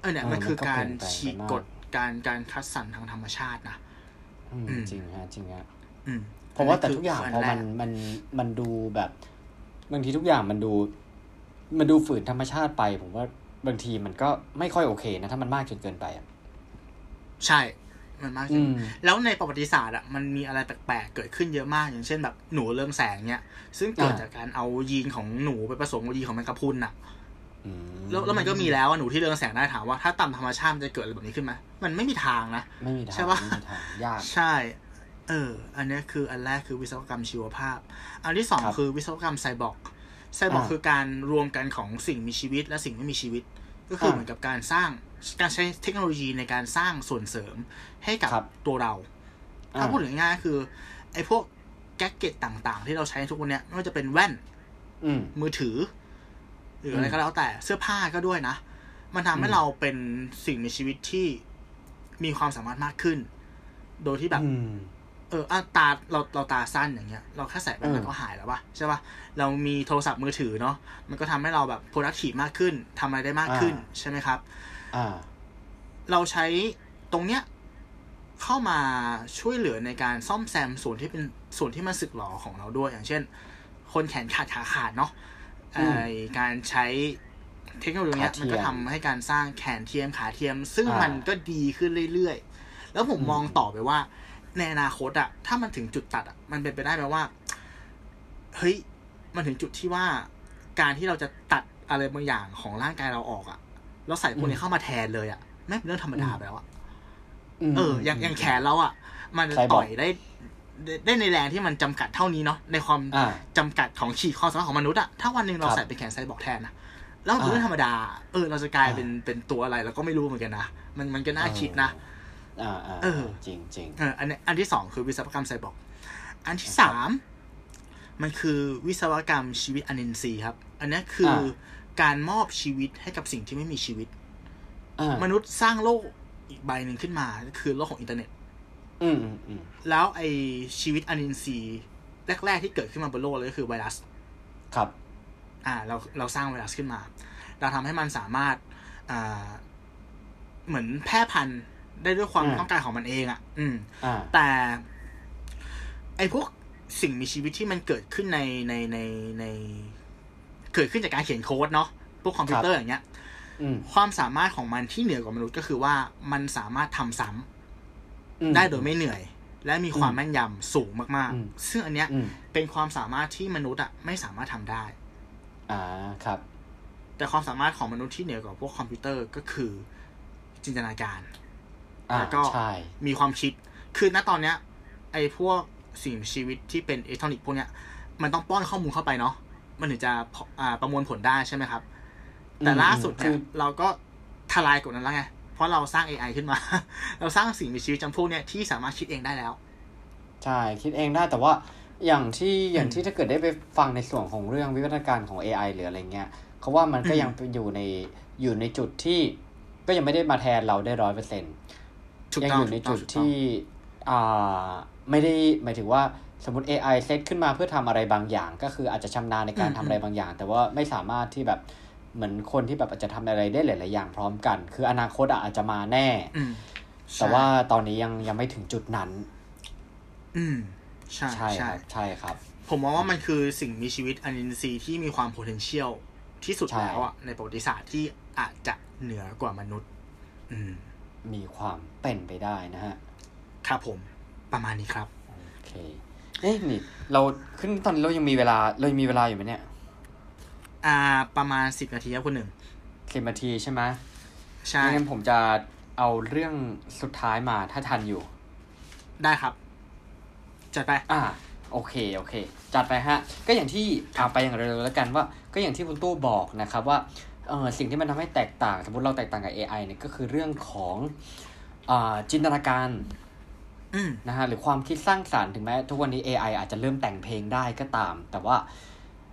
เออเนี่ยเออมันคือมันก็การเปลี่ยนแปลงไปฉีกมากกฎ การการคัดสรรทางธรรมชาตินะอืมอืมจริงฮะจริงฮะอืมผมว่าแต่นทุกอย่างคืพอมันแรกมันมันดูแบบบางทีทุกอย่างมันดู มันดูฝืนธรรมชาติไป ผมว่าบางทีมันก็ไม่ค่อยโอเคนะ ถ้ามันมากจนเกินไปอะใช่มันมากจอืริงมแล้วในประวัติศาสตร์อะมันมีอะไรแปลกๆเกิดขึ้นเยอะมาก อย่างเช่นแบบหนูเรืองแสงเนี่ยซึ่งเกิดอ่าจากการเอายีนของหนูไปผสมกับยีนของแมงกะพรุนอะอืม แล้วแล้วมันก็มีแล้วว่าหนูที่เรืองแสงได้ถามว่าถ้าตามธรรมชาติมันจะเกิดอะไรแบบนี้ขึ้นไหมมันไม่มีทางนะไม่มีทางใช่ปะไม่มีทางยากใช่ เออ อันเนี้ยคืออันแรกคือวิศวกรรมชีวภาพ อันที่สองครับคือวิศวกรรม cyborg cyborg อ่าคือการรวมกันของสิ่งมีชีวิตและสิ่งไม่มีชีวิต ก็คืออ่าเหมือนกับการสร้างการใช้เทคโนโลยีในการสร้างส่วนเสริมให้กับครับตัวเราอ่าถ้าพูดถึงง่ายๆก็คือไอ้พวก gadget ต่างๆ ที่เราใช้ทุกวันเนี้ยไม่ว่าจะเป็นแว่นอืมมือถือ หรืออะไรอืมก็แล้วแต่เสื้อผ้าก็ด้วยนะ มันทำให้อืมเราเป็นสิ่งมีชีวิตที่มีความสามารถมากขึ้น โดยที่แบบอืมเอออะตาเราเราตาสั้นอย่างเงี้ย เราแค่ใส่แว่นเออมันก็หายแล้วป่ะใช่ป่ะเรามีโทรศัพท์มือถือเนาะมันก็ทำให้เราแบบ productive มากขึ้นทำอะไรได้มากขึ้นใช่ไหมครับอ่าเราใช้ตรงเนี้ยเข้ามาช่วยเหลือในการซ่อมแซมส่วนที่เป็นส่วนที่มันสึกหรอของเราด้วย อย่างเช่น คนแขนขาดขาขาดเนาะอืมไอ การใช้เทคโนโลยีเนี้ยขาเทียมมันก็ทำให้การสร้างแขนเทียมขาเทียม ซึ่งอ่ามัมันก็ดีขึ้นเรื่อยๆ แล้วผมอืมมองต่อไปว่า ในอนาคตอะถ้ามันถึงจุดตัดอะมันเป็นไปได้ไหมว่า เฮ้ย มันถึงจุดที่ว่า การที่เราจะตัดอะไรบางอย่างของร่างกายเราออกอะแล้วใส่พวกนี้เข้ามาแทนเลยอะแม่งเป็นเรื่องธรรมดาไปแล้วอะมเออ อย่างอย่างแขนเราอะมันใครบอกต่อยได้ ได้ได้ในแรงที่มันจำกัดเท่านี้เนาะในความอ่าจำกัดของขีดความสามารถของมนุษย์อะถ้าวันหนึ่งเราครับใส่เป็นแขนไซบอร์กแทนนะแล้วมันเป็นเรื่องธรรมดา เออ เราจะกลายอ่าเป็นเป็นตัวอะไรเราก็ไม่รู้เหมือนกันนะมันมันก็น่าคิดนะอ่าอ่าเออ จริงจริงเอออันนี้อันที่สองคือวิศวกรรมไซบอร์กอันที่สามมันคือวิศวกรรมชีวิตอนินทรีย์ครับ อันนี้คืออาการมอบชีวิตให้กับสิ่งที่ไม่มีชีวิตอ่ามนุษย์สร้างโลกอีกใบหนึ่งขึ้นมาก็คือโลกของอินเทอร์เน็ต อืมอืมอืมแล้วไอชีวิตอนินทรีย์แรก ๆ ที่เกิดขึ้นมาบนโลกเลยก็คือไวรัส ครับ อ่า เราเราสร้างไวรัสขึ้นมา เราทำให้มันสามารถอ่าเหมือนแพร่พันธุ์ได้ด้วยความอืมต้องการของมันเองอะ่ะ อืมอ่าแต่ ไอพวกสิ่งมีชีวิตที่มันเกิดขึ้นในในในใน เกิดขึ้นจากการเขียนโค้ดเนาะพวกคอมพิวเตอร์อย่างเงี้ยอืมความสามารถของมันที่เหนือกว่ามนุษย์ก็คือว่ามันสามารถทำซ้ำอืม ได้โดยไม่เหนื่อย และมีความอืมแม่นยำสูงมากอืมๆซึ่งอันเนี้ยอืมเป็นความสามารถที่มนุษย์อะไม่สามารถทำได้ อ่าครับ แต่ความสามารถของมนุษย์ที่เหนือกว่าพวกคอมพิวเตอร์ก็คือจินตนาการอ่าแล้วก็ใช่มีความคิด คือณตอนเนี้ย ไอ้พวกสิ่งมีชีวิตที่เป็นอิเล็กทรอนิกส์พวกเนี้ย มันต้องป้อนข้อมูลเข้าไปเนาะ มันถึงจะพออ่าประมวลผลได้ใช่ไหมครับ แต่ล่าสุดคืเนี่ยอเราก็ทลายกฎนั้นแล้วไง เพราะเราสร้าง AI ขึ้นมา เราสร้างสิ่งมีชีวิตจำพวกเนี้ยที่สามารถคิดเองได้แล้ว ใช่ คิดเองได้แต่ว่าอย่างที่อย่างอืมที่ถ้าเกิดได้ไปฟังในส่วนของเรื่องวิวัฒนาการของ AI หรืออะไรเงี้ยเขาว่ามันก็อืมยังเป็นอยู่ในอยู่ในจุดที่ก็ยังไม่ได้มาแทนเราได้ร้อยเปอร์เซ็นต์ถูกยังต้องอยู่ในถูกต้จุองดถูกต้องที่อ่าไม่ได้หมายถึงว่าสมมติ AI เซตขึ้นมาเพื่อทำอะไรบางอย่าง ก็คืออาจจะชำนาญในการอืมทำอะไรบางอย่าง แต่ว่าไม่สามารถที่แบบ เหมือนคนที่แบบอาจจะทำอะไรได้หลาย ๆ อย่างพร้อมกัน คืออนาคตอะอาจจะมาแน่อืมแต่ว่าตอนนี้ยังยังไม่ถึงจุดนั้น อืม ใช่ใช่คใช่รับใช่ครับ ผมมองว่ามันคือสิ่งมีชีวิตอนินทรีย์ที่มีความ potential ที่สุดใช่แล้วอะในประวัติศาสตร์ที่อาจจะเหนือกว่ามนุษย์ อืม มีความเป็นไปได้นะฮะ ครับผม ประมาณนี้ครับ โอเค เอ๊ะนี่ เราขึ้นตอนนี้เรายังมีเวลา เรายังมีเวลาอยู่ไหมเนี่ย อ่า ประมาณสิบนาทีครับคุณหนึ่งสิบนาทีใช่ไหมใช่งั้นผมจะเอาเรื่องสุดท้ายมาถ้าทันอยู่ ได้ครับ จัดไป อ่า โอเค โอเค จัดไปฮะ ก็อย่างที่เอาไปอย่างเร็วๆแล้วกันว่า ก็อย่างที่คุณตู้บอกนะครับว่าเออสิ่งที่มันทำให้แตกต่าง สมมติเราแตกต่างกับ AI เนี่ยก็คือเรื่องของอ่าจินตนาการอืมนะฮะหรือความคิดสร้างสารรค์ถึงแม้ทุกวันนี้ AI อาจจะเริ่มแต่งเพลงได้ก็ตาม แต่ว่า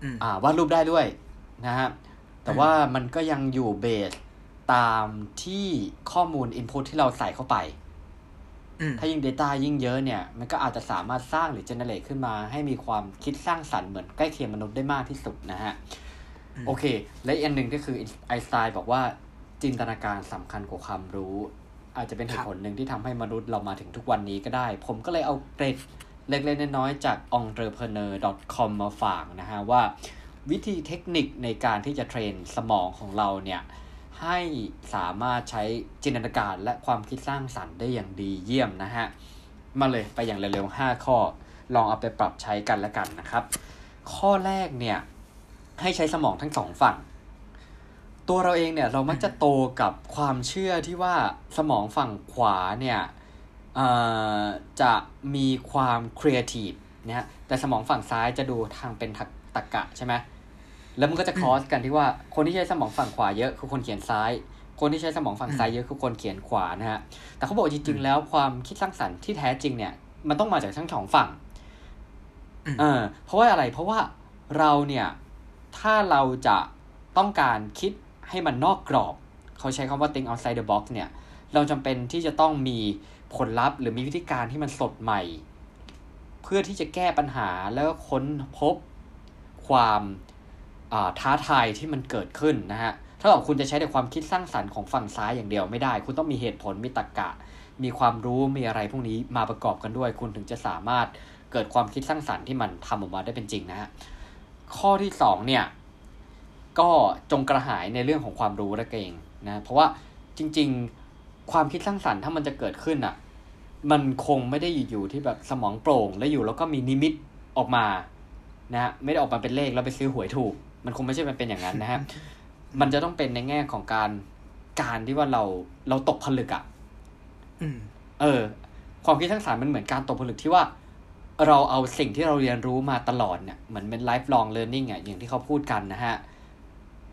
อืมอ่าวาดรูปได้ด้วย นะฮะ แต่ว่ามันก็ยังอยู่เบสตามที่ข้อมูล Input ที่เราใส่เข้าไปอืมถ้ายิ่ง Data ยิ่งเยอะเนี่ย มันก็อาจจะสามารถสร้างหรือ generate ขึ้นมาให้มีความคิดสร้างสรรค์เหมือนใกล้เคียงมนุษย์ได้มากที่สุดนะฮะอืมโอเค และอีกอันหนึ่งก็คือไอน์สไตน์บอกว่าจินตนาการสำคัญกว่าความรู้ อาจจะเป็นเหตุผลหนึ่งที่ทำให้มนุษย์เรามาถึงทุกวันนี้ก็ได้ ผมก็เลยเอาเกรดเล็กๆน้อยๆจาก entrepreneur.com มาฝากนะฮะว่า วิธีเทคนิคในการที่จะเทรนสมองของเราเนี่ยให้สามารถใช้จินตนาการและความคิดสร้างสรรค์ได้อย่างดีเยี่ยมนะฮะ มาเลยไปอย่างเร็วๆ 5 ข้อ ลองเอาไปปรับใช้กันแล้วกันนะครับ ข้อแรกเนี่ยให้ใช้สมองทั้งสองฝั่ง ตัวเราเองเนี่ยเรามักจะโตกับความเชื่อที่ว่าสมองฝั่งขวาเนี่ยจะมีความครีเอทีฟนะฮะแต่สมองฝั่งซ้ายจะดูทางเป็นตรรกะใช่ไหม แล้วมันก็จะ cross กันที่ว่าคนที่ใช้สมองฝั่งขวาเยอะคือคนเขียนซ้าย คนที่ใช้สมองฝั่งซ้ายเยอะคือคนเขียนขวานะฮะแต่เขาบอกจริง ๆ แล้วความคิดสร้างสรรค์ที่แท้จริงเนี่ย มันต้องมาจากทั้งสองฝั่งอืมเออเพราะว่าอะไรเพราะว่าเราเนี่ยถ้าเราจะต้องการคิดให้มันนอกกรอบ เขาใช้คำว่า think outside the box เนี่ย เราจำเป็นที่จะต้องมีผลลัพธ์ หรือมีวิธีการที่มันสดใหม่ เพื่อที่จะแก้ปัญหาแล้วก็ค้นพบความอ่า ท้าทายที่มันเกิดขึ้นนะฮะถ้ากับคุณจะใช้แต่ความคิดสร้างสรรค์ของฝั่งซ้ายอย่างเดียวไม่ได้ คุณต้องมีเหตุผลมีตรรกะ มีความรู้มีอะไรพวกนี้มาประกอบกันด้วย คุณถึงจะสามารถเกิดความคิดสร้างสรรค์ที่มันทำออกมาได้เป็นจริงนะฮะข้อที่สองเนี่ยก็จงกระหายในเรื่องของความรู้นั่นเองนะเพราะว่าจริง ๆ ความคิดสร้างสรรค์ถ้ามันจะเกิดขึ้นอะมันคงไม่ได้อยู่ที่แบบสมองโปร่งแล้วอยู่แล้วก็มีนิมิตออกมานะฮะไม่ได้ออกมาเป็นเลขแล้วไปซื้อหวยถูก มันคงไม่ใช่มันเป็นอย่างนั้นนะฮะมันจะต้องเป็นในแง่ของการการที่ว่าเราเราตกผลึกอะอืมเออ ความคิดสร้างสรรค์มันเหมือนการตกผลึกที่ว่า เราเอาสิ่งที่เราเรียนรู้มาตลอดเนี่ยเหมือนเป็น lifelong learning อะอย่างที่เขาพูดกันนะฮะ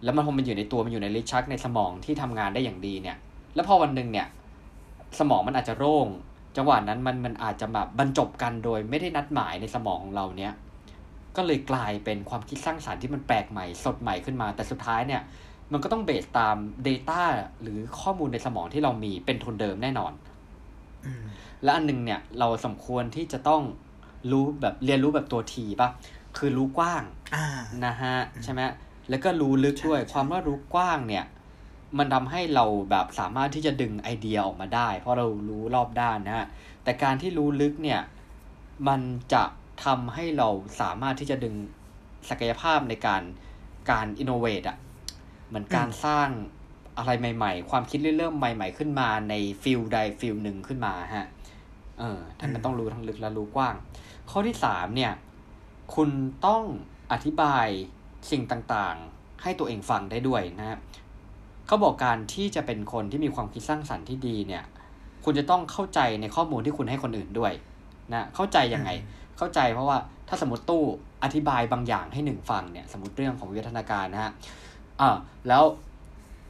แล้วมันพอมันอยู่ในตัวมันอยู่ในลิ้นชักในสมองที่ทำงานได้อย่างดีเนี่ย แล้วพอวันหนึ่งเนี่ย สมองมันอาจจะโร่งจังหวะนั้นมันมันอาจจะแบบบรรจบกันโดยไม่ได้นัดหมายในสมองของเราเนี่ย ก็เลยกลายเป็นความคิดสร้างสรรค์ที่มันแปลกใหม่ สดใหม่ขึ้นมา แต่สุดท้ายเนี่ย มันก็ต้องเบสตาม Data หรือข้อมูลในสมองที่เรามีเป็นทุนเดิมแน่นอนอืมและอันหนึงเนี่ยเราสมควรที่จะต้องรู้แบบเรียนรู้แบบตัวทีป่ะคือรู้กว้างอ่านะฮะใช่ไหมแล้วก็รู้ลึกด้วยใช่ใช่ความว่ารู้กว้างเนี่ย มันทำให้เราแบบสามารถที่จะดึงไอเดียออกมาได้ เพราะเรารู้รอบด้านนะฮะแต่การที่รู้ลึกเนี่ย มันจะ ทำให้เราสามารถที่จะดึงศักยภาพในการการ innovate อะเหมือนการสร้างอะไรใหม่ ๆ ความคิดริเริ่มใหม่ ๆ ขึ้นมาใน field ใด field หนึ่งขึ้นมาฮะเออท่านมันต้องรู้ทั้งลึกและรู้กว้าง ข้อที่สามเนี่ย คุณต้องอธิบายสิ่งต่างๆ ให้ตัวเองฟังได้ด้วยนะครับเขาบอกการที่จะเป็นคนที่มีความคิดสร้างสรรค์ที่ดีเนี่ย คุณจะต้องเข้าใจในข้อมูลที่คุณให้คนอื่นด้วยนะเข้าใจยังไง เข้าใจเพราะว่าถ้าสมมติตู้อธิบายบางอย่างให้หนึ่งฟังเนี่ยสมมติเรื่องของวิวัฒนาการนะฮะอ่าแล้ว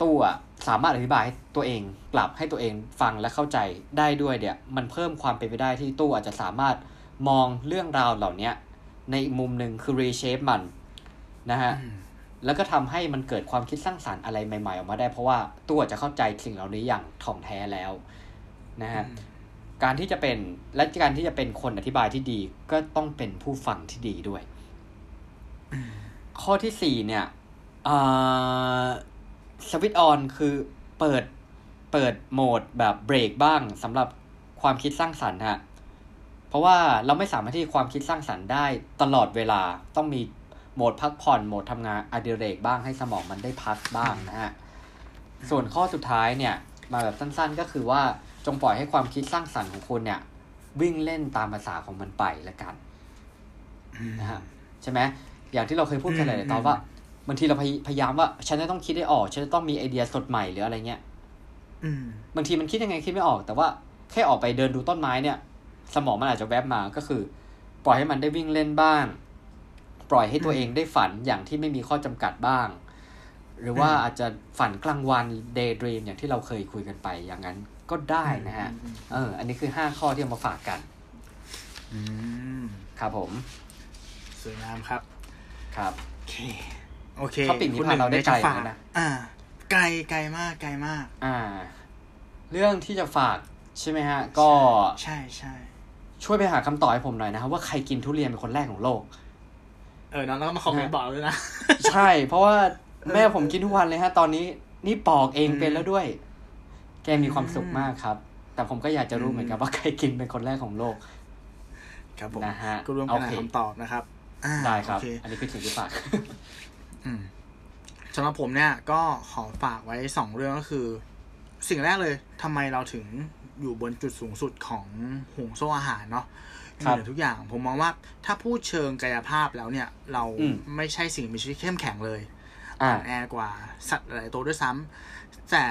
ตู้อะสามารถอธิบายให้ตัวเองกลับให้ตัวเองฟังและเข้าใจได้ด้วยเนี่ยมันเพิ่มความเป็นไปได้ที่ตู้อาจจะสามารถมองเรื่องราวเหล่านี้ในอีกมุมหนึ่งคือ reshape มันนะฮะแล้วก็ทำให้มันเกิดความคิดสร้างสารรค์อะไรใหม่ ๆ ออกมาได้ เพราะว่าตัวจะเข้าใจสิ่งเหล่านี้อย่างถ่องแท้แล้วนะฮะ การที่จะเป็นและการที่จะเป็นคนอธิบายที่ดี ก็ต้องเป็นผู้ฟังที่ดีด้วย ข้อที่สี่เนี่ยสวิตออนคือเปิดเปิดโหมดแบบเบรกบ้างสำหรับความคิดสร้างสรรค์ฮะเพราะว่าเราไม่สามารถที่ความคิดสร้างสรรค์ได้ตลอดเวลาต้องมีโหมดพักผ่อนโหมดทำงานอดิเรกบ้างให้สมองมันได้พักบ้างนะฮะส่วนข้อสุดท้ายเนี่ย มาแบบสั้นๆก็คือว่า จงปล่อยให้ความคิดสร้างสรรค์ของคุณเนี่ย วิ่งเล่นตามภาษาของมันไปละกันอืมนะฮะใช่ไหมอย่างที่เราเคยพูดกันหอืมลายๆตอนว่าบางทีเราพยพยายามว่า ฉันจะต้องคิดได้ออก ฉันจะต้องมีไอเดียสดใหม่หรืออะไรเงี้ยอืมบางทีมันคิดยังไงคิดไม่ออก แต่ว่าแค่ออกไปเดินดูต้นไม้เนี่ย สมองมันอาจจะแวบมาก็คือ ปล่อยให้มันได้วิ่งเล่นบ้าง ปล่อยให้ตัวเองได้ฝันอย่างที่ไม่มีข้อจำกัดบ้าง หรือว่าอาจจะฝันกลางวัน day dream อย่างที่เราเคยคุยกันไปอย่างนั้น ก็ได้นะฮะอืมเออ อันนี้คือห้าข้อที่เอามาฝากกันอืมครับผม สวยงามครับ ครับโอเคโอเค topic นี้คุณพาเราได้หนึ่งไกลจะฝากเหมือนกันนะอ่า ไกลไกลมากไกลมาก อ่า เรื่องที่จะฝากใช่ไหมฮะ ก็ใช่ใช่ช่วยไปหาคำตอบให้ผมหน่อยนะครับว่าใครกินทุเรียนเป็นคนแรกของโลก เออน้องต้องมาคอมเมนต์บอกด้วยนะ ใช่ เพราะว่าแม่ผมกินทุกวันเลยฮะ ตอนนี้นี่ปอกเองอืมเป็นแล้วด้วย แกมีความสุขอืมมากครับ แต่ผมก็อยากจะรู้อืมเหมือนกันว่าใครกินเป็นคนแรกของโลก ครับผมนะฮะก็ร่วมกันโอหาเคคำตอบนะครับอ่าได้ครับโอเคอันนี้คือสิ่งที่ฝากอืมสำหรับผมเนี่ย ก็ขอฝากไว้สองเรื่องก็คือ สิ่งแรกเลยทำไมเราถึงอยู่บนจุดสูงสุดของห่วงโซ่อาหารเนาะมีครับเหนือทุกอย่าง ผมมองว่าถ้าพูดเชิงกายภาพแล้วเนี่ย เราอืมไม่ใช่สิ่งมีชีวิตเข้มแข็งเลยอ่าอ่อนแอกว่าสัตว์หลายตัวด้วยซ้ำ แต่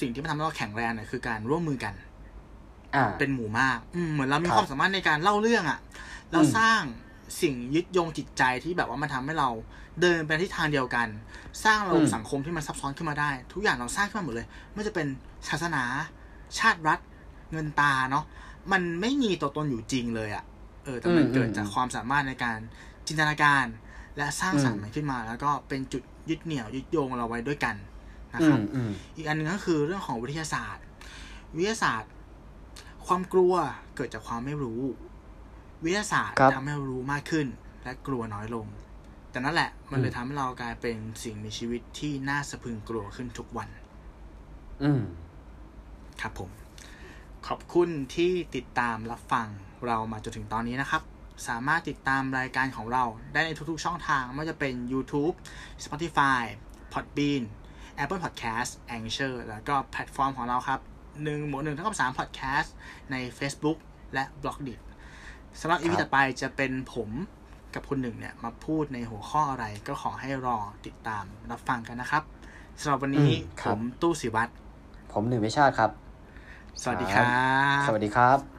สิ่งที่มันทำให้เราแข็งแรงเนี่ยคือการร่วมมือกันอ่าเป็นหมู่มาก อืมเหมือนเรามีครับความสามารถในการเล่าเรื่องอะ่ะเราอืมสร้างสิ่งยึดโยงจิตใจที่แบบว่ามันทำให้เราเดินไปทิศทางเดียวกัน สร้างระบบสังคมที่มันซับซ้อนขึ้นมาได้ ทุกอย่างเราสร้างขึ้นมาหมดเลยไม่ว่าจะเป็นศาสนา ชาติรัฐ เงินตาเนาะมันไม่มีตัวตนอยู่จริงเลยอะ่ะเออแต่มันอืมเกิดอืมจากความสามารถในการจินตนาการ และสร้างสรรค์อืมมันขึ้นมา แล้วก็เป็นจุดยึดเหนี่ยวยึดโยงเราไว้ด้วยกัน นะอืครับมอืมอีกอันหนึงก็คือเรื่องของวิทยาศาสตร์ วิทยาศาสตร์ ความกลัวเกิดจากความไม่รู้ วิทยาศาสตร์ครับทำให้เรารู้มากขึ้น และกลัวน้อยลง แต่นั่นแหละมันเลยทำให้เรากลายเป็นสิ่งมีชีวิตที่น่าสะพรึงกลัวขึ้นทุกวัน อืมครับผม ขอบคุณที่ติดตามรับฟังเรามาจนถึงตอนนี้นะครับ สามารถติดตามรายการของเราได้ในทุกๆช่องทางไม่ว่าจะเป็น YouTube Spotify Podbean Apple Podcast Anchor แล้วก็แพลตฟอร์มของเราครับ1บวก1เท่ากับ3 Podcast ใน Facebook และ b l o g d i t สำหรับ EP ครับต่อไปจะเป็นผมกับคุณหนึ่งเนี่ยมาพูดในหัวข้ออะไรก็ขอให้รอติดตามรับฟังกันนะครับสำหรับวันนี้อืมคผรับมตู้สิวัตรผมหนึ่งวิชาติครับ สวัสดีครับ สวัสดีครับ